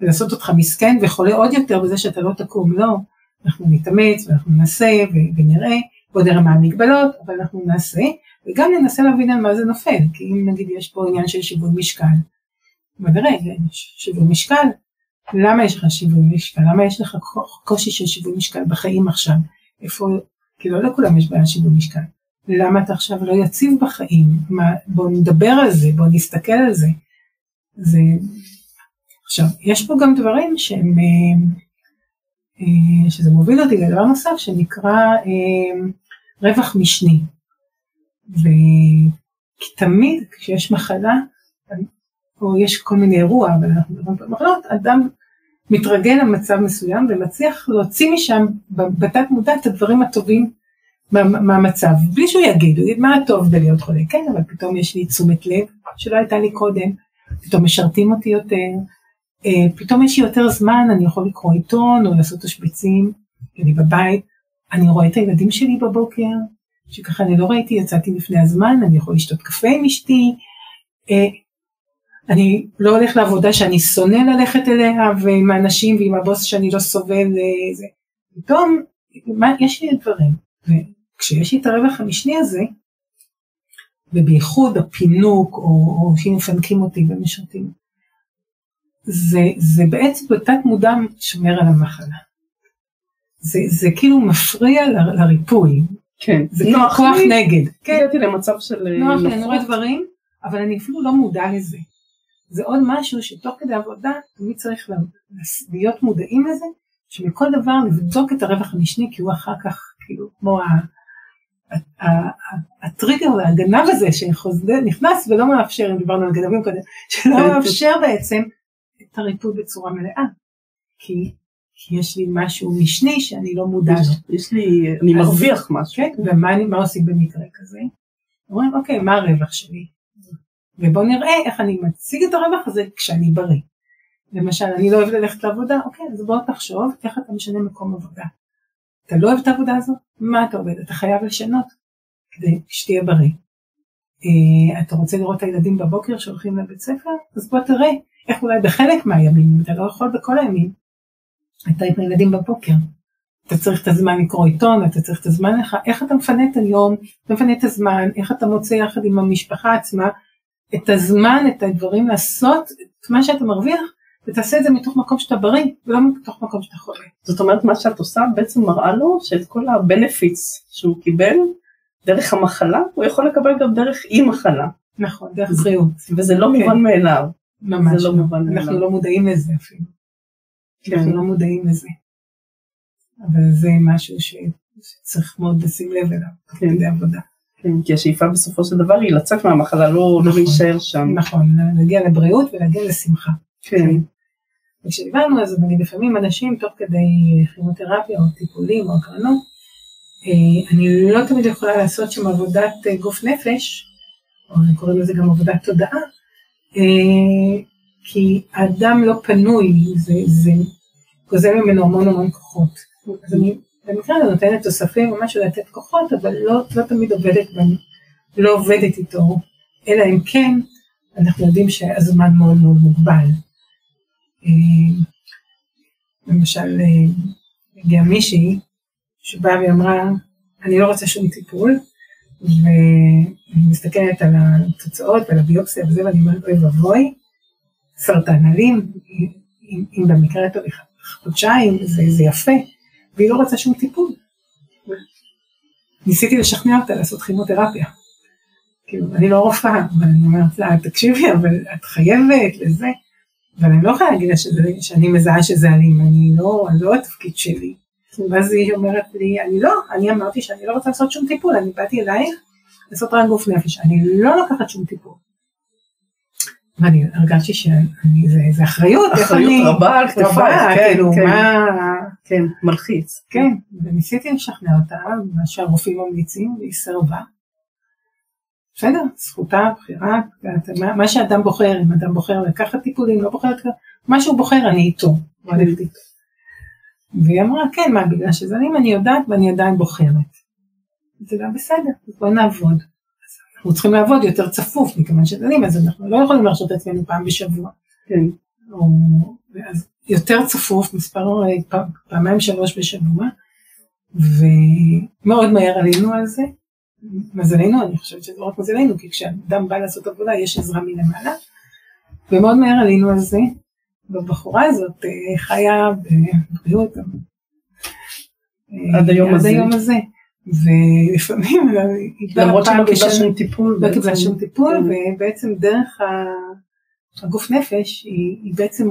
ולעשות אותך מסכן וחולה עוד יותר בזה שאתה לא תקום, לא. אנחנו נתאמץ ואנחנו ו- ונראה, בוא נראה מה המגבלות, אבל אנחנו נעשה, וגם ננסה להבין על מה זה נופל, כי אם נגיד יש פה עניין של שיווי משקל, בוא נראה, שיווי משקל, למה יש לך שיווי משקל? למה יש לך קושי של שיווי משקל בחיים עכשיו? איפה, כאילו לא לכולם יש בעיה שיווי משקל. למה אתה עכשיו לא יציב בחיים? מה, בוא נדבר על זה, בוא נסתכל על זה. זה... עכשיו, יש פה גם דברים שהם, אה, אה, שזה מוביל אותי לדבר נוסף שנקרא אה, רווח משני. וכי תמיד כשיש מחלה, או יש כל מיני אירוע, אבל אנחנו מדברים על מחלות, אדם מתרגל למצב מסוים ומצליח להוציא משם בתת מודע את הדברים הטובים מה- מהמצב, בלי שהוא יגיד, הוא יגיד מה הטוב בלהיות חולה, כן, אבל פתאום יש לי תשומת לב שלא הייתה לי קודם, פתאום משרתים אותי יותר, פתאום יש לי יותר זמן, אני יכול לקרוא עיתון או לעשות תשבצים, אני בבית, אני רואה את הילדים שלי בבוקר, שככה אני לא ראיתי, יצאתי לפני הזמן, אני יכול לשתות קפה עם אשתי, אה, אני לא הולך לעבודה שאני שונא ללכת אליה, ועם האנשים ועם הבוס שאני לא סובל, אה, זה. פתאום, מה, יש לי דברים, וכשיש לי את הרווח המשני הזה, ובייחוד הפינוק, או, או שמפנקים אותי ומשרתים, זה, זה בעצם בתת מודע שומר על המחלה. זה, זה כאילו מפריע ל- לריפוי, כן. זה כאילו נוח כוח לי, נגד. כן, הגעתי למצב של אה, נוח לי, אני. רואה דברים, אבל אני אפילו לא מודע לזה. זה עוד משהו שתוך כדי עבודה תמיד צריך לה- להיות מודעים לזה, שמכל דבר לבדוק את הרווח המשני, כי הוא אחר כך כאילו כמו ה- הטריגר והגנב הזה שנכנס ולא מאפשר, אם דיברנו על גנבים קודם, שלא כן. מאפשר בעצם את הריפוי בצורה מלאה. כי, כי יש לי משהו משני שאני לא מודע לו. יש לי, אני מרוויח משהו. כן, ומה אני- מה עושים במקרה כזה? אומרים, אוקיי, מה הרווח שלי? ובואו נראה איך אני מציג את הרווח הזה כשאני בריא. למשל, אני לא אוהב ללכת לעבודה, אוקיי, אז בוא תחשוב איך אתה משנה מקום עבודה. אתה לא אוהב את העבודה הזאת? מה אתה עובד? אתה חייב לשנות כדי שתהיה בריא. אה, אתה רוצה לראות את הילדים בבוקר שהולכים לבית ספר? אז בוא תראה איך אולי בחלק מהימים, אתה לא יכול בכל הימים, אתה עם הילדים בבוקר. אתה צריך את הזמן לקרוא עיתון, אתה צריך את הזמן לך, איך אתה מפנה את היום, אתה מפנה את הזמן, איך אתה מוצא יחד עם המשפחה עצמה את הזמן, את הדברים לעשות, את מה שאתה מרוויח, ותעשה את זה מתוך מקום שאתה בריא, ולא מתוך מקום שאתה חולה. זאת אומרת, מה שאת עושה בעצם מראה לו שאת כל ה-benefits שהוא קיבל דרך המחלה, הוא יכול לקבל גם דרך אי מחלה. נכון, דרך בריאות. וזה לא כן. מובן מאליו. ממש זה לא מובן אנחנו. לא מודעים לזה אפילו. כן. אנחנו לא מודעים לזה. אבל זה משהו ש- שצריך מאוד לשים לב אליו, תוך כן. כדי עבודה. כן, כי השאיפה בסופו של דבר היא לצאת מהמחלה, לא לא נכון. להישאר שם. נכון, להגיע לבריאות ולהגיע לשמחה. כן, וכשדיברנו אז נגיד לפעמים אנשים תוך כדי כימותרפיה או טיפולים או הקרנות, אה, אני לא תמיד יכולה לעשות שם עבודת אה, גוף נפש, או קוראים לזה גם עבודת תודעה, כי האדם לא פנוי, זה, זה גוזל ממנו המון המון כוחות. אז אני במקרה הזה נותנת תוספים משהו לתת כוחות, אבל לא, לא תמיד עובדת, לא עובדת איתו, אלא אם כן אנחנו יודעים שהזמן מאוד מאוד מוגבל. למשל, הגיעה מישהי שבאה ואמרה, אני לא רוצה שום טיפול, ואני מסתכלת על התוצאות ועל הביופסיה וזה, ואני אומרת, אוי ואבוי, סרטן אלים, אם, אם במקרה הטוב חודשיים, זה, זה יפה, והיא לא רוצה שום טיפול. ניסיתי לשכנע אותה לעשות כימותרפיה. כאילו, אני לא רופאה, אבל אני אומרת לה, תקשיבי, אבל את חייבת לזה. אבל אני לא יכולה להגיד לה שזה, שאני מזהה שזה אלים, אני לא, לא התפקיד שלי. ואז היא אומרת לי, אני לא, אני אמרתי שאני לא רוצה לעשות שום טיפול, אני באתי אלייך לעשות רק גוף נפש, אני לא לוקחת שום טיפול. ואני הרגשתי שזה אחריות, אחריות אני, רבה על כתפיי, כן, כאילו, כן, מה... כן, מלחיץ. כן, וניסיתי לשכנע אותה, מה שהרופאים ממליצים, והיא סירבה. בסדר, זכותה, בחירה, מה, מה שאדם בוחר, אם אדם בוחר לקחת טיפולים, לא בוחר, מה שהוא בוחר אני איתו, הולכת איתו. והיא אמרה, כן, מה, בגלל שזה אם אני יודעת ואני עדיין בוחרת. זה גם בסדר, אז בואי נעבוד. אנחנו צריכים לעבוד יותר צפוף, מכיוון שדנים, אז אנחנו לא יכולים להרשות עצמנו פעם בשבוע. כן. או, אז יותר צפוף, מספר פעם, פעמיים שלוש בשבוע, ומאוד מהר עלינו על זה. מזלנו, אני חושבת שזה לא רק מזלנו, כי כשאדם בא לעשות עבודה יש עזרה מלמעלה, ומאוד מהר עלינו על זה, והבחורה הזאת אה, חיה בבריאות אה, עד היום הזה. היום הזה. ולפעמים למרות שלא קיבלה שום טיפול. לא קיבלה שום טיפול, כן. ובעצם דרך הגוף נפש היא, היא בעצם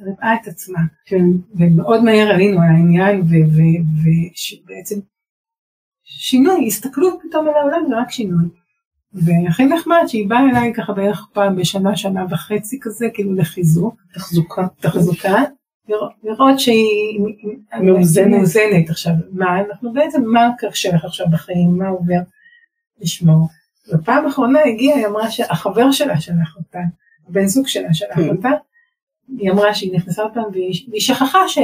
ריפאה את עצמה. כן. ומאוד מהר עלינו על העניין, ובעצם שינוי, הסתכלות פתאום על העולם זה רק שינוי. והכי נחמד שהיא באה אליי ככה בערך פעם בשנה, שנה וחצי כזה, כאילו לחיזוק. תחזוקה. תחזוקה. לראות שהיא מאוזנת. מאוזנת. עכשיו, מה אנחנו בעצם, מה קשה לך עכשיו בחיים, מה עובר לשמור. בפעם האחרונה הגיעה, היא אמרה שהחבר שלה שלח אותה, הבן זוג שלה שלח כן. אותה, היא אמרה שהיא נכנסה אותה והיא שכחה ש...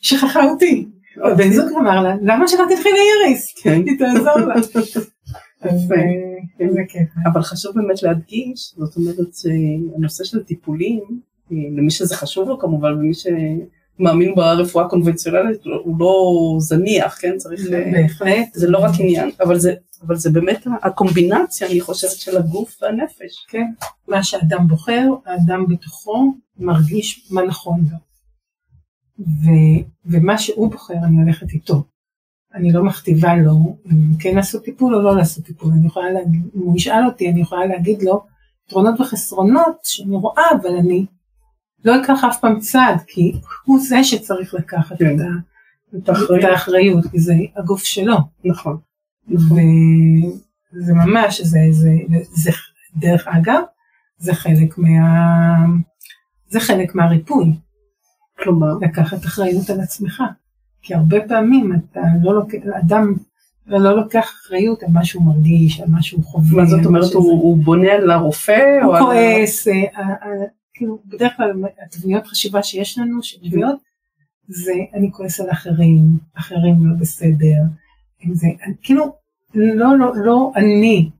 שכחה אותי. הבן זוג אמר לה, למה שלא תלכי לאיריס? כן. היא תעזור לה. אז איזה כיף. אבל חשוב באמת להדגיש, זאת אומרת שהנושא של טיפולים, אה, למי שזה חשוב לו כמובן, ומי שמאמין ברפואה הקונבנציונלית, הוא לא זניח, כן? צריך... בהחלט. זה לא רק עניין, אבל זה, אבל זה באמת הקומבינציה, אני חושבת, של הגוף והנפש. כן. מה שאדם בוחר, האדם בתוכו מרגיש מה נכון לו. ומה שהוא בוחר, אני הולכת איתו. אני לא מכתיבה לו אם כן לעשות טיפול או לא לעשות טיפול, אני יכולה להגיד, אם הוא ישאל אותי, אני יכולה להגיד לו יתרונות וחסרונות שאני רואה, אבל אני לא אקח אף פעם צעד, כי הוא זה שצריך לקחת כן. את, האחריות. את האחריות, כי זה הגוף שלו. נכון. וזה ממש, זה, זה, זה, דרך אגב, זה חלק מה... זה חלק מהריפוי. כלומר? לקחת אחריות על עצמך. כי הרבה פעמים אתה לא לוקח, אדם לא לוקח אחריות על מה שהוא מרגיש, על מה שהוא חווה. מה זאת אומרת, הוא, הוא בונה על הרופא? הוא כועס, על... אה, כאילו בדרך כלל התבניות חשיבה שיש לנו, שתבניות, זה אני כועס על אחרים, אחרים לא בסדר, זה, כאילו לא, לא, לא אני,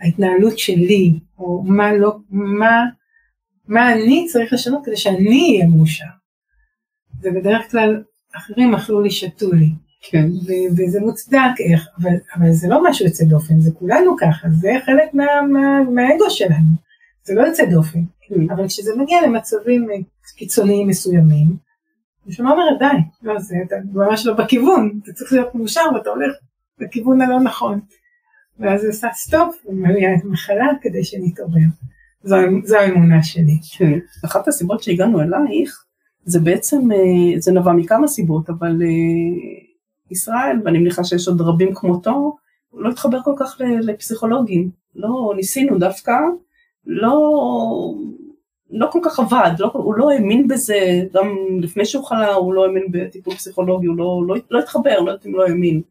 ההתנהלות שלי, או מה לא, מה, מה אני צריך לשנות כדי שאני אהיה מאושר. זה בדרך כלל אחרים אכלו לי, שתו לי. כן. וזה מוצדק, איך, אבל, אבל זה לא משהו יוצא דופן, זה כולנו ככה, זה חלק מה, מה, מהאגו שלנו, זה לא יוצא דופן. כן. אבל כשזה מגיע למצבים אה, קיצוניים מסוימים, נשמע אומרת די, לא, זה, אתה ממש לא בכיוון, אתה צריך להיות מאושר ואתה הולך בכיוון הלא נכון. ואז זה עושה סטופ, ומביאה את מחלה כדי שנתעורר. זו, זו האמונה שלי. כן. אחת הסיבות שהגענו אלייך, זה בעצם, אה, זה נבע מכמה סיבות, אבל אה, ישראל, ואני מניחה שיש עוד רבים כמותו, לא התחבר כל כך לפסיכולוגים. לא, ניסינו דווקא, לא, לא כל כך עבד, לא, הוא לא האמין בזה, גם לפני שהוא חלה הוא לא האמין בטיפול פסיכולוגי, הוא לא, לא, לא התחבר, לא יודעת אם לא האמין.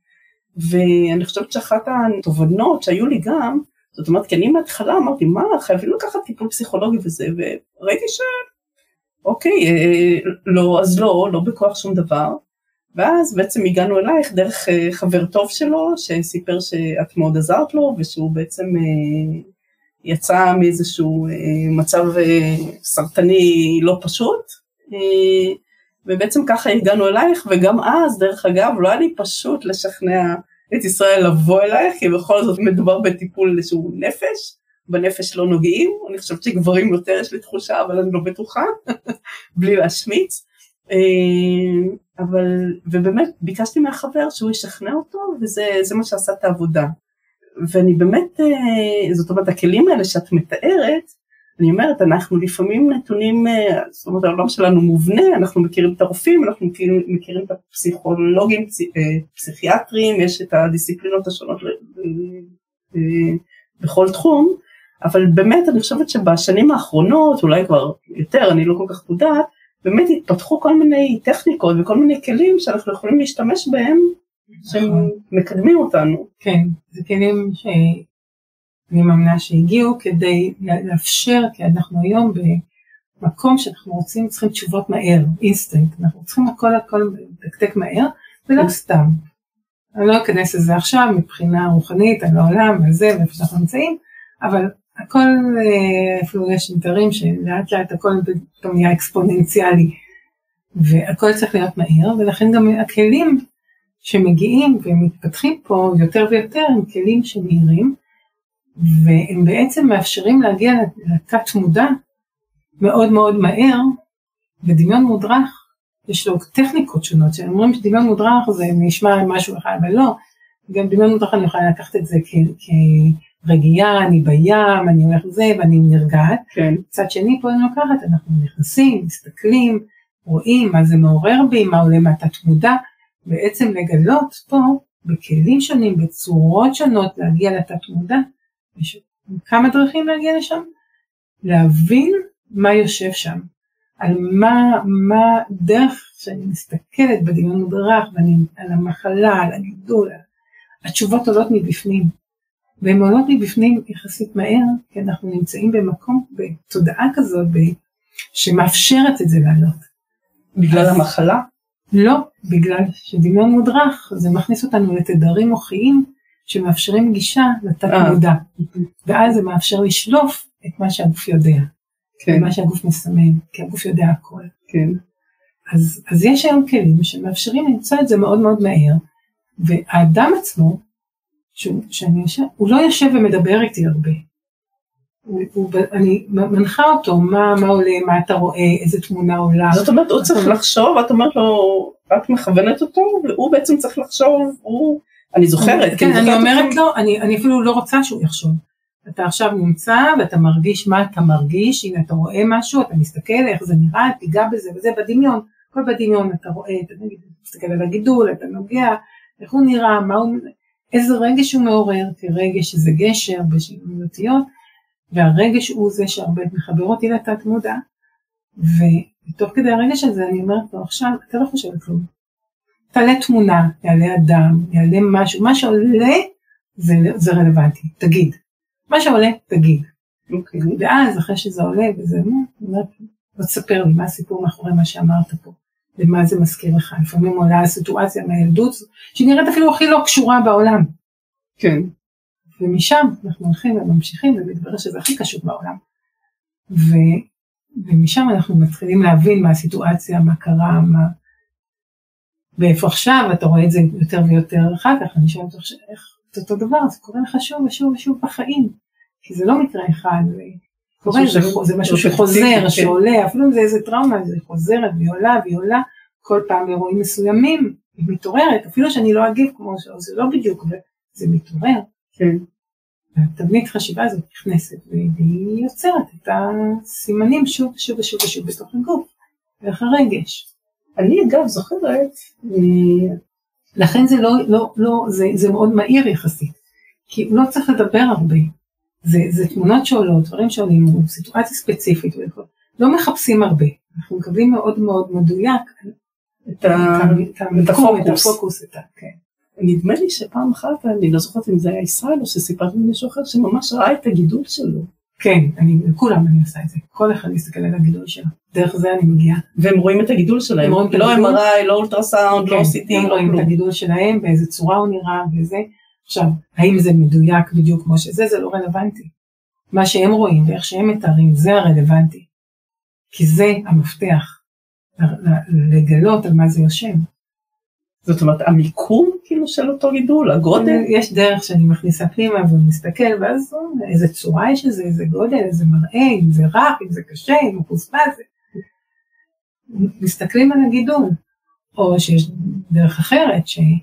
ואני חושבת שאחת התובנות שהיו לי גם, זאת אומרת, כי אני מההתחלה אמרתי, מה, חייבים לקחת טיפול פסיכולוגי וזה, וראיתי ש... אוקיי, אה, לא, אז לא, לא בכוח שום דבר. ואז בעצם הגענו אלייך דרך אה, חבר טוב שלו, שסיפר שאת מאוד עזרת לו, ושהוא בעצם אה, יצא מאיזשהו מצב סרטני לא פשוט. ובעצם ככה הגענו אלייך, וגם אז, דרך אגב, לא היה לי פשוט לשכנע את ישראל לבוא אלייך, כי בכל זאת מדובר בטיפול שהוא נפש, בנפש לא נוגעים, אני חושבת שגברים יותר יש לי תחושה, אבל אני לא בטוחה, בלי להשמיץ. אה, אבל, ובאמת ביקשתי מהחבר שהוא ישכנע אותו, וזה מה שעשה את העבודה. ואני באמת, אה, זאת אומרת, הכלים האלה שאת מתארת, אני אומרת, אנחנו לפעמים נתונים, אה, זאת אומרת, העולם שלנו מובנה, אנחנו מכירים את הרופאים, אנחנו מכירים, מכירים את הפסיכולוגים, פסיכיאטרים, יש את הדיסציפלינות השונות בכל תחום, אבל באמת אני חושבת שבשנים האחרונות, אולי כבר יותר, אני לא כל כך מודעת, באמת התפתחו כל מיני טכניקות וכל מיני כלים שאנחנו יכולים להשתמש בהם, שהם מקדמים אותנו. כן, זה כלים שאני מאמינה שהגיעו כדי לאפשר, כי אנחנו היום במקום שאנחנו רוצים, צריכים תשובות מהר, אינסטנט, אנחנו צריכים הכל הכל לתקתק מהר, ולא כן. סתם. אני לא אכנס לזה עכשיו מבחינה רוחנית על העולם, על זה ואיפה שאנחנו נמצאים, אבל הכל, אה, אפילו יש מתארים שלאט לאט הכל פתאום נהיה אקספוננציאלי, והכל צריך להיות מהיר, ולכן גם הכלים שמגיעים ומתפתחים פה יותר ויותר הם כלים שמהירים, והם בעצם מאפשרים להגיע לתת מודע מאוד מאוד מהר, ודמיון מודרך, יש לו טכניקות שונות, שאומרים שדמיון מודרך זה נשמע משהו אחד, אבל לא, גם דמיון מודרך אני יכולה לקחת את זה כ... רגיעה, אני בים, אני הולך לזה ואני נרגעת. כן. מצד שני פה אני לוקחת, אנחנו נכנסים, מסתכלים, רואים מה זה מעורר בי, מה עולה מהתת מודע, בעצם לגלות פה בכלים שונים, בצורות שונות להגיע לתת מודע. יש כמה דרכים להגיע לשם, להבין מה יושב שם, על מה, מה דרך שאני מסתכלת בדמיון מודרך, ואני על המחלה, על הגידול, התשובות עולות מבפנים. והן עולות מבפנים יחסית מהר, כי אנחנו נמצאים במקום, בתודעה כזאת, שמאפשרת את זה לעלות. בגלל אז, המחלה? לא, בגלל שדמיון מודרך, זה מכניס אותנו לתדרים מוחיים שמאפשרים גישה לתת אה. מודע, ואז זה מאפשר לשלוף את מה שהגוף יודע, כן. מה שהגוף מסמן, כי הגוף יודע הכל. כן. אז, אז יש היום כלים שמאפשרים למצוא את זה מאוד מאוד מהר, והאדם עצמו שאני יושב, הוא לא יושב ומדבר איתי הרבה. הוא, הוא, אני מנחה אותו, מה, מה עולה, מה אתה רואה, איזה תמונה עולה. זאת אומרת, הוא צריך לחשוב, את אומרת לו, את מכוונת אותו, והוא בעצם צריך לחשוב, הוא, אני זוכרת. כן, אני אומרת לו, אני, אני אפילו לא רוצה שהוא יחשוב. אתה עכשיו נמצא ואתה מרגיש מה אתה מרגיש, הנה אתה רואה משהו, אתה מסתכל איך זה נראה, תיגע בזה וזה בדמיון, הכל בדמיון אתה רואה, אתה מסתכל על הגידול, אתה נוגע, איך הוא נראה, מה הוא, איזה רגש הוא מעורר, כי רגש זה גשר בשינוי אותיות, והרגש הוא זה שהרבה מחבר אותי לתת מודע, ותוך כדי הרגש הזה אני אומרת לו עכשיו, אתה לא חושב על כלום. תעלה תמונה, יעלה אדם, יעלה משהו, מה שעולה זה, זה רלוונטי, תגיד. מה שעולה, תגיד. Okay. אוקיי. ואז אחרי שזה עולה וזה, אומרת, בוא תספר לי מה הסיפור מאחורי מה שאמרת פה. למה זה מזכיר לך. לפעמים עולה הסיטואציה מהילדות, שנראית אפילו הכי לא קשורה בעולם. כן. ומשם אנחנו הולכים וממשיכים, ומתברר שזה הכי קשור בעולם. ו... ומשם אנחנו מתחילים להבין מה הסיטואציה, מה קרה, מה... ואיפה עכשיו, אתה רואה את זה יותר ויותר אחר כך, אני שואלת איך זה אותו דבר, זה קורה לך שוב ושוב ושוב בחיים. כי זה לא מקרה אחד, קורה, זה, זה משהו שחוזר, כן. שעולה, אפילו אם זה איזה טראומה, זה חוזרת והיא עולה והיא עולה, כל פעם באירועים מסוימים, היא מתעוררת, אפילו שאני לא אגיב כמו זה לא בדיוק, זה מתעורר. כן. התבנית חשיבה הזאת נכנסת, והיא יוצרת את הסימנים שוב ושוב ושוב ושוב בתוך הגוף, דרך הרגש. אני אגב זוכרת, אה, לכן זה לא, לא, לא, זה, זה מאוד מהיר יחסית, כי לא צריך לדבר הרבה. זה, זה תמונות שעולות, דברים שעולים, סיטואציה ספציפית, לא מחפשים הרבה, אנחנו מקבלים מאוד מאוד מדויק את, ה... את, המיקום, את הפוקוס, את ה... כן. נדמה לי שפעם אחת, אני לא זוכרת אם זה היה ישראל או שסיפרתי למישהו אחר, שממש ראה את הגידול שלו. כן, אני, לכולם אני עושה את זה, כל אחד מסתכל על הגידול שלו, דרך זה אני מגיעה. והם רואים את הגידול שלהם, את לא הגידול. MRI, לא אולטרסאונד, לא כן, CT, הם לא רואים את. הגידול שלהם, באיזה צורה הוא נראה וזה. עכשיו, האם זה מדויק בדיוק כמו שזה, זה לא רלוונטי. מה שהם רואים ואיך שהם מתארים, זה הרלוונטי. כי זה המפתח, לגלות על מה זה יושב. זאת אומרת, המיקום כאילו של אותו גידול, הגודל, יש דרך שאני מכניסה פנימה ומסתכל, ואז אה, איזה צורה יש לזה, איזה גודל, איזה מראה, אם זה רך, אם זה קשה, אם הוא חוספס. מסתכלים על הגידול. או שיש דרך אחרת, שאני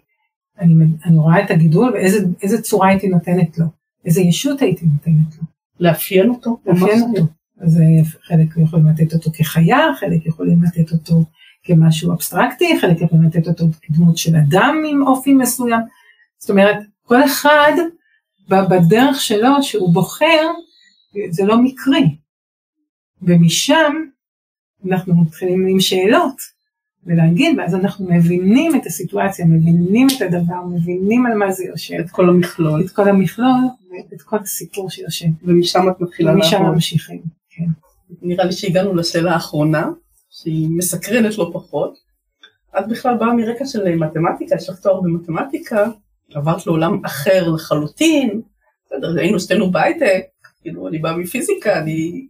אני רואה את הגידול ואיזה צורה הייתי נותנת לו, איזה ישות הייתי נותנת לו. לאפיין אותו, לאפיין. אותו. אז חלק יכולים לתת אותו כחיה, חלק יכולים לתת אותו כמשהו אבסטרקטי, חלק יכולים לתת אותו כדמות של אדם עם אופי מסוים. זאת אומרת, כל אחד בדרך שלו שהוא בוחר, זה לא מקרי. ומשם אנחנו מתחילים עם שאלות ולהגיד, ואז אנחנו מבינים את הסיטואציה, מבינים את הדבר, מבינים על מה זה יושב, את כל המכלול, את כל המכלול ואת כל הסיפור שיושב. ומשם את מתחילה ומשם לעבוד. ממשיכים. כן. נראה לי שהגענו לשאלה האחרונה, שהיא מסקרנת לא פחות. את בכלל באה מרקע של מתמטיקה, יש לך תואר במתמטיקה, עברת לעולם אחר לחלוטין, בסדר, היינו שתינו בהייטק, כאילו אני באה מפיזיקה, אני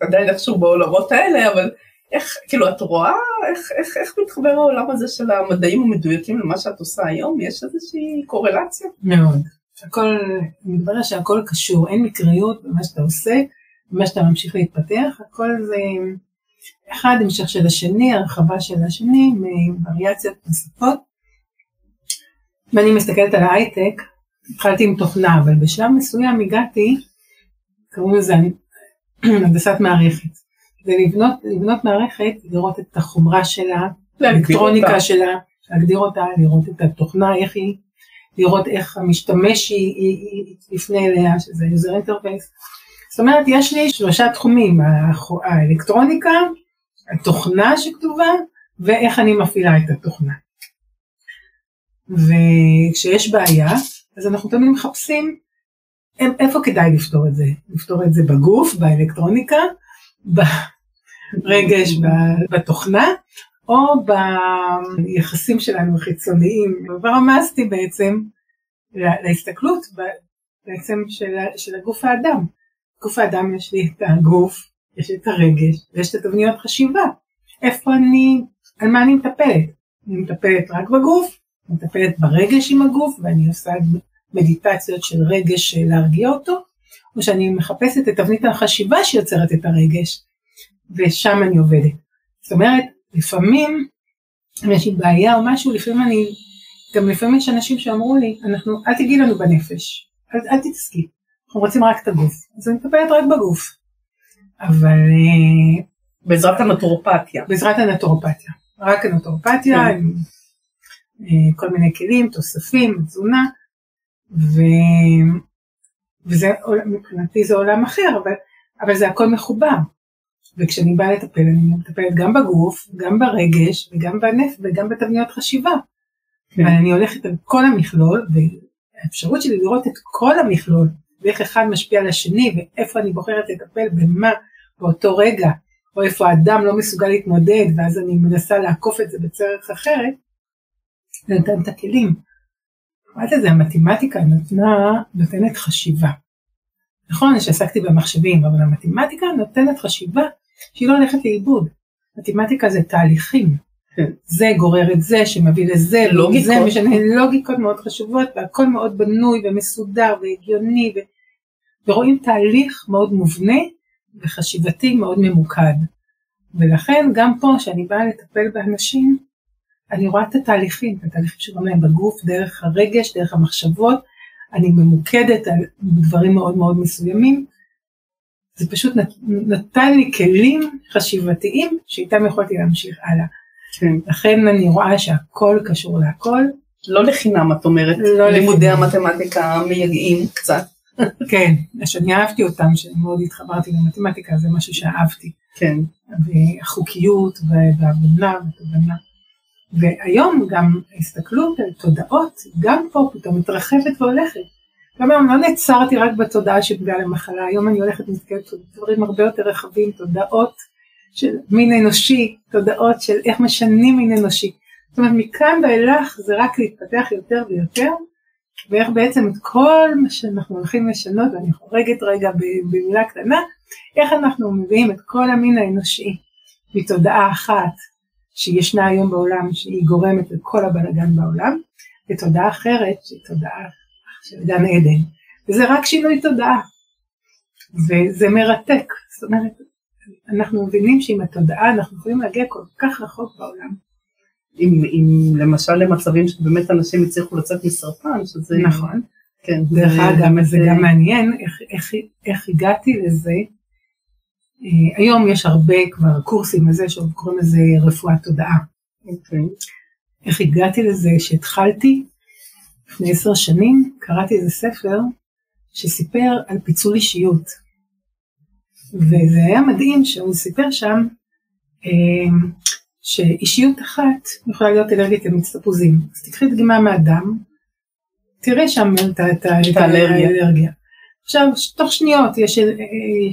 עדיין איכשהו בעולמות האלה, אבל איך, כאילו את רואה איך, איך, איך מתחבר העולם הזה של המדעים המדויקים למה שאת עושה היום? יש איזושהי קורלציה? מאוד. הכל, מתברר שהכל קשור, אין מקריות במה שאתה עושה, במה שאתה ממשיך להתפתח, הכל זה אחד המשך של השני, הרחבה של השני, מווריאציות נוספות. ואני מסתכלת על ההייטק, התחלתי עם תוכנה, אבל בשלב מסוים הגעתי, קראו לזה הנדסת מערכת. זה לבנות, לבנות מערכת, לראות את החומרה שלה, האלקטרוניקה. שלה, להגדיר אותה, לראות את התוכנה, איך היא, לראות איך המשתמש היא, היא, היא יפנה אליה, שזה user interface. זאת אומרת, יש לי שלושה תחומים, האלקטרוניקה, התוכנה שכתובה, ואיך אני מפעילה את התוכנה. וכשיש בעיה, אז אנחנו תמיד מחפשים איפה כדאי לפתור את זה. לפתור את זה בגוף, באלקטרוניקה, ברגש, ב- בתוכנה, או ביחסים שלנו החיצוניים. ורמזתי בעצם לה- להסתכלות בעצם של, של הגוף האדם. גוף האדם יש לי את הגוף, יש לי את הרגש, ויש את התבניות חשיבה. איפה אני, על מה אני מטפלת? אני מטפלת רק בגוף, אני מטפלת ברגש עם הגוף, ואני עושה מדיטציות של רגש אה, להרגיע אותו, או שאני מחפשת את תבנית החשיבה שיוצרת את הרגש, ושם אני עובדת. זאת אומרת, לפעמים, אם יש לי בעיה או משהו, לפעמים אני, גם לפעמים יש אנשים שאמרו לי, אנחנו, אל תגיעי לנו בנפש, אל, אל תתעסקי, אנחנו רוצים רק את הגוף, אז אני מטפלת רק בגוף. אבל אה, בעזרת הנטורופתיה. בעזרת הנטורופתיה, רק הנטורופתיה, כן. עם אה, כל מיני כלים, תוספים, תזונה, ו... וזה מבחינתי זה עולם אחר, אבל, אבל זה הכל מחובר. וכשאני באה לטפל, אני מטפלת גם בגוף, גם ברגש, וגם בנפש, וגם בתבניות חשיבה. כן. אבל אני הולכת על כל המכלול, והאפשרות שלי לראות את כל המכלול, ואיך אחד משפיע על השני, ואיפה אני בוחרת לטפל במה באותו רגע, או איפה האדם לא מסוגל להתמודד, ואז אני מנסה לעקוף את זה בצורך אחרת, זה נותן את הכלים. קוראת לזה המתמטיקה נתנה, נותנת חשיבה. נכון שעסקתי במחשבים, אבל המתמטיקה נותנת חשיבה שהיא לא הולכת לאיבוד. מתמטיקה זה תהליכים. כן. זה גורר את זה, שמביא לזה, לוגיקות. זה משנה, לוגיקות מאוד חשובות, והכל מאוד בנוי ומסודר והגיוני, ו... ורואים תהליך מאוד מובנה וחשיבתי מאוד ממוקד. ולכן גם פה, כשאני באה לטפל באנשים, אני רואה את התהליכים, את התהליכים שקורים להם בגוף, דרך הרגש, דרך המחשבות, אני ממוקדת על דברים מאוד מאוד מסוימים. זה פשוט נת, נתן לי כלים חשיבתיים שאיתם יכולתי להמשיך הלאה. כן. לכן אני רואה שהכל קשור להכל. לא לחינם את אומרת, לא לימודי לחינם. המתמטיקה מייגעים קצת. כן, שאני אהבתי אותם, שמאוד התחברתי למתמטיקה, זה משהו שאהבתי. כן. והחוקיות וההבנה והתובנה. והיום גם ההסתכלות על תודעות, גם פה פתאום מתרחבת והולכת. היום לא נעצרתי רק בתודעה של בגלל המחלה, היום אני הולכת ומסתכלת דברים הרבה יותר רחבים, תודעות של מין אנושי, תודעות של איך משנים מין אנושי. זאת אומרת, מכאן ואילך זה רק להתפתח יותר ויותר, ואיך בעצם את כל מה שאנחנו הולכים לשנות, ואני חורגת רגע במילה קטנה, איך אנחנו מביאים את כל המין האנושי מתודעה אחת שישנה היום בעולם, שהיא גורמת לכל הבלגן בעולם, לתודעה אחרת, שהיא תודעה של גן עדן. וזה רק שינוי תודעה. וזה מרתק. זאת אומרת, אנחנו מבינים שעם התודעה אנחנו יכולים להגיע כל כך רחוק בעולם. אם, אם למשל למצבים שבאמת אנשים הצליחו לצאת מסרטן, שזה... נכון. כן. דרך אגב, זה גם מעניין איך, איך, איך הגעתי לזה. אה, היום יש הרבה כבר קורסים לזה שקוראים לזה רפואת תודעה. אוקיי. איך הגעתי לזה שהתחלתי לפני עשר שנים, קראתי איזה ספר שסיפר על פיצול אישיות. וזה היה מדהים שהוא סיפר שם אה, שאישיות אחת יכולה להיות אלרגית למצטפוזים. אז תקחי דגימה מהדם, תראה שם את, האלרגיה. עכשיו, תוך שניות יש אה,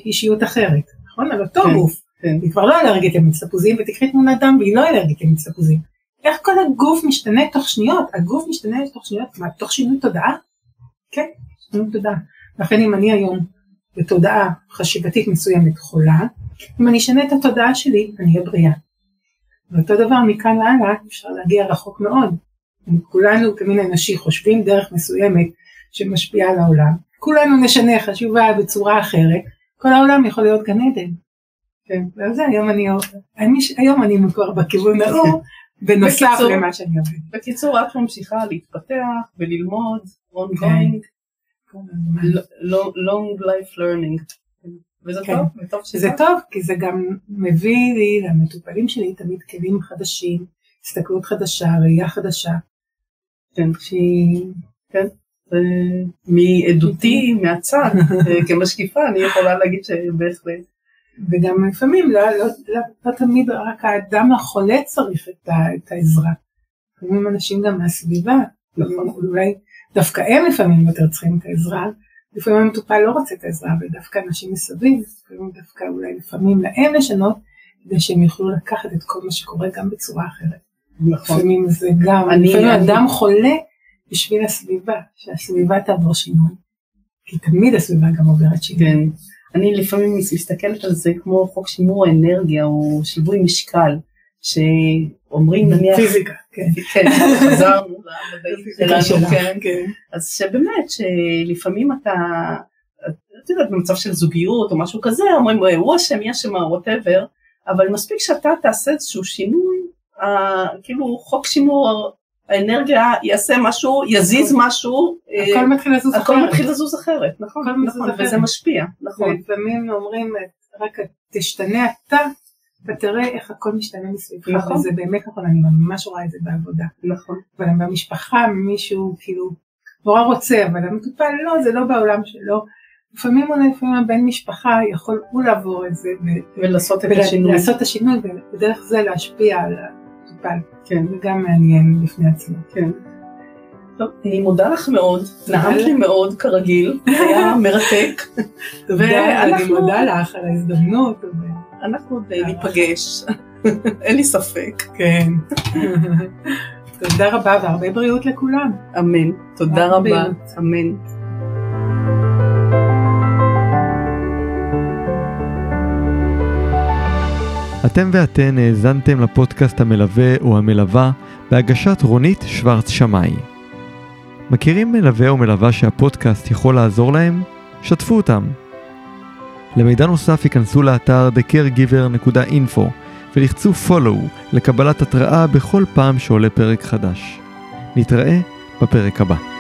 אישיות אחרת, נכון? על אותו כן, גוף. כן. היא כבר לא אלרגית למצטפוזים, ותקחי תמונת דם והיא לא אלרגית למצטפוזים. איך כל הגוף משתנה תוך שניות? הגוף משתנה תוך שניות, מה, תוך שינוי תודעה? כן, שינוי תודעה. לכן אם אני היום בתודעה חשיבתית מסוימת חולה, אם אני אשנה את התודעה שלי, אני אהיה בריאה. ואותו דבר מכאן והלאה אפשר להגיע רחוק מאוד. אם כולנו כמין אנושי חושבים דרך מסוימת שמשפיעה על העולם, כולנו נשנה חשיבה בצורה אחרת, כל העולם יכול להיות גן עדן. כן, ועל זה היום אני, היום אני כבר בכיוון ההוא, בנוסף בקיצור, למה שאני עובדת. בקיצור, את ממשיכה להתפתח וללמוד, ongoing, כן. long life learning. וזה כן. טוב, וטוב שזה זה טוב, כי זה גם מביא לי, למטופלים שלי, תמיד כלים חדשים, הסתכלות חדשה, ראייה חדשה. כן. שהיא... כן. מעדותי, מהצד, כמשקיפה, אני יכולה להגיד שבהחלט. וגם לפעמים לא, לא, לא, לא תמיד רק האדם החולה צריך את, ה, את העזרה. לפעמים אנשים גם מהסביבה, נכון. אולי דווקא הם לפעמים יותר צריכים את העזרה, לפעמים המטופל לא רוצה את העזרה, ודווקא אנשים מסביב, לפעמים דווקא אולי לפעמים להם לשנות, כדי שהם יוכלו לקחת את כל מה שקורה גם בצורה אחרת. נכון. לפעמים זה גם, אני, לפעמים אני... אדם חולה בשביל הסביבה, שהסביבה תעבור שינוי. כי תמיד הסביבה גם עוברת שינוי. כן. אני לפעמים מסתכלת על זה כמו חוק שימור האנרגיה או שיווי משקל, שאומרים נניח... פיזיקה, כן. כן, חזרנו למדעים שלנו, כן. כן. אז שבאמת, שלפעמים אתה, את יודעת, במצב של זוגיות או משהו כזה, אומרים, הוא אשם, היא אשמה, וואטאבר, אבל מספיק שאתה תעשה איזשהו שינוי, כאילו חוק שימור האנרגיה יעשה משהו, יזיז. משהו, הכל מתחיל לזוז אחרת. הכל מתחיל לזוז אחרת, נכון, נכון, וזה משפיע, נכון. לפעמים אומרים, רק תשתנה אתה, ותראה איך הכל משתנה מסביבך, נכון. וזה באמת נכון, אני ממש רואה את זה בעבודה. נכון. אבל במשפחה מישהו כאילו נורא רוצה, אבל המטופל לא, זה לא בעולם שלו. לפעמים אולי לפעמים הבן משפחה יכול הוא לעבור את זה ולעשות את השינוי, לעשות את השינוי ודרך זה להשפיע על המטופל. כן. זה גם מעניין בפני עצמו. כן. טוב, אני מודה לך מאוד, נעמת לי מאוד כרגיל, היה מרתק. תודה, אני מודה לך על ההזדמנות. אנחנו עוד ניפגש, אין לי ספק. כן. תודה רבה והרבה בריאות לכולם. אמן. תודה רבה. אמן. אתם ואתן האזנתם לפודקאסט המלווה או המלווה בהגשת רונית שוורץ שמאי. מכירים מלווה או מלווה שהפודקאסט יכול לעזור להם? שתפו אותם. למידע נוסף ייכנסו לאתר thecaregiver.info ולחצו follow לקבלת התראה בכל פעם שעולה פרק חדש. נתראה בפרק הבא.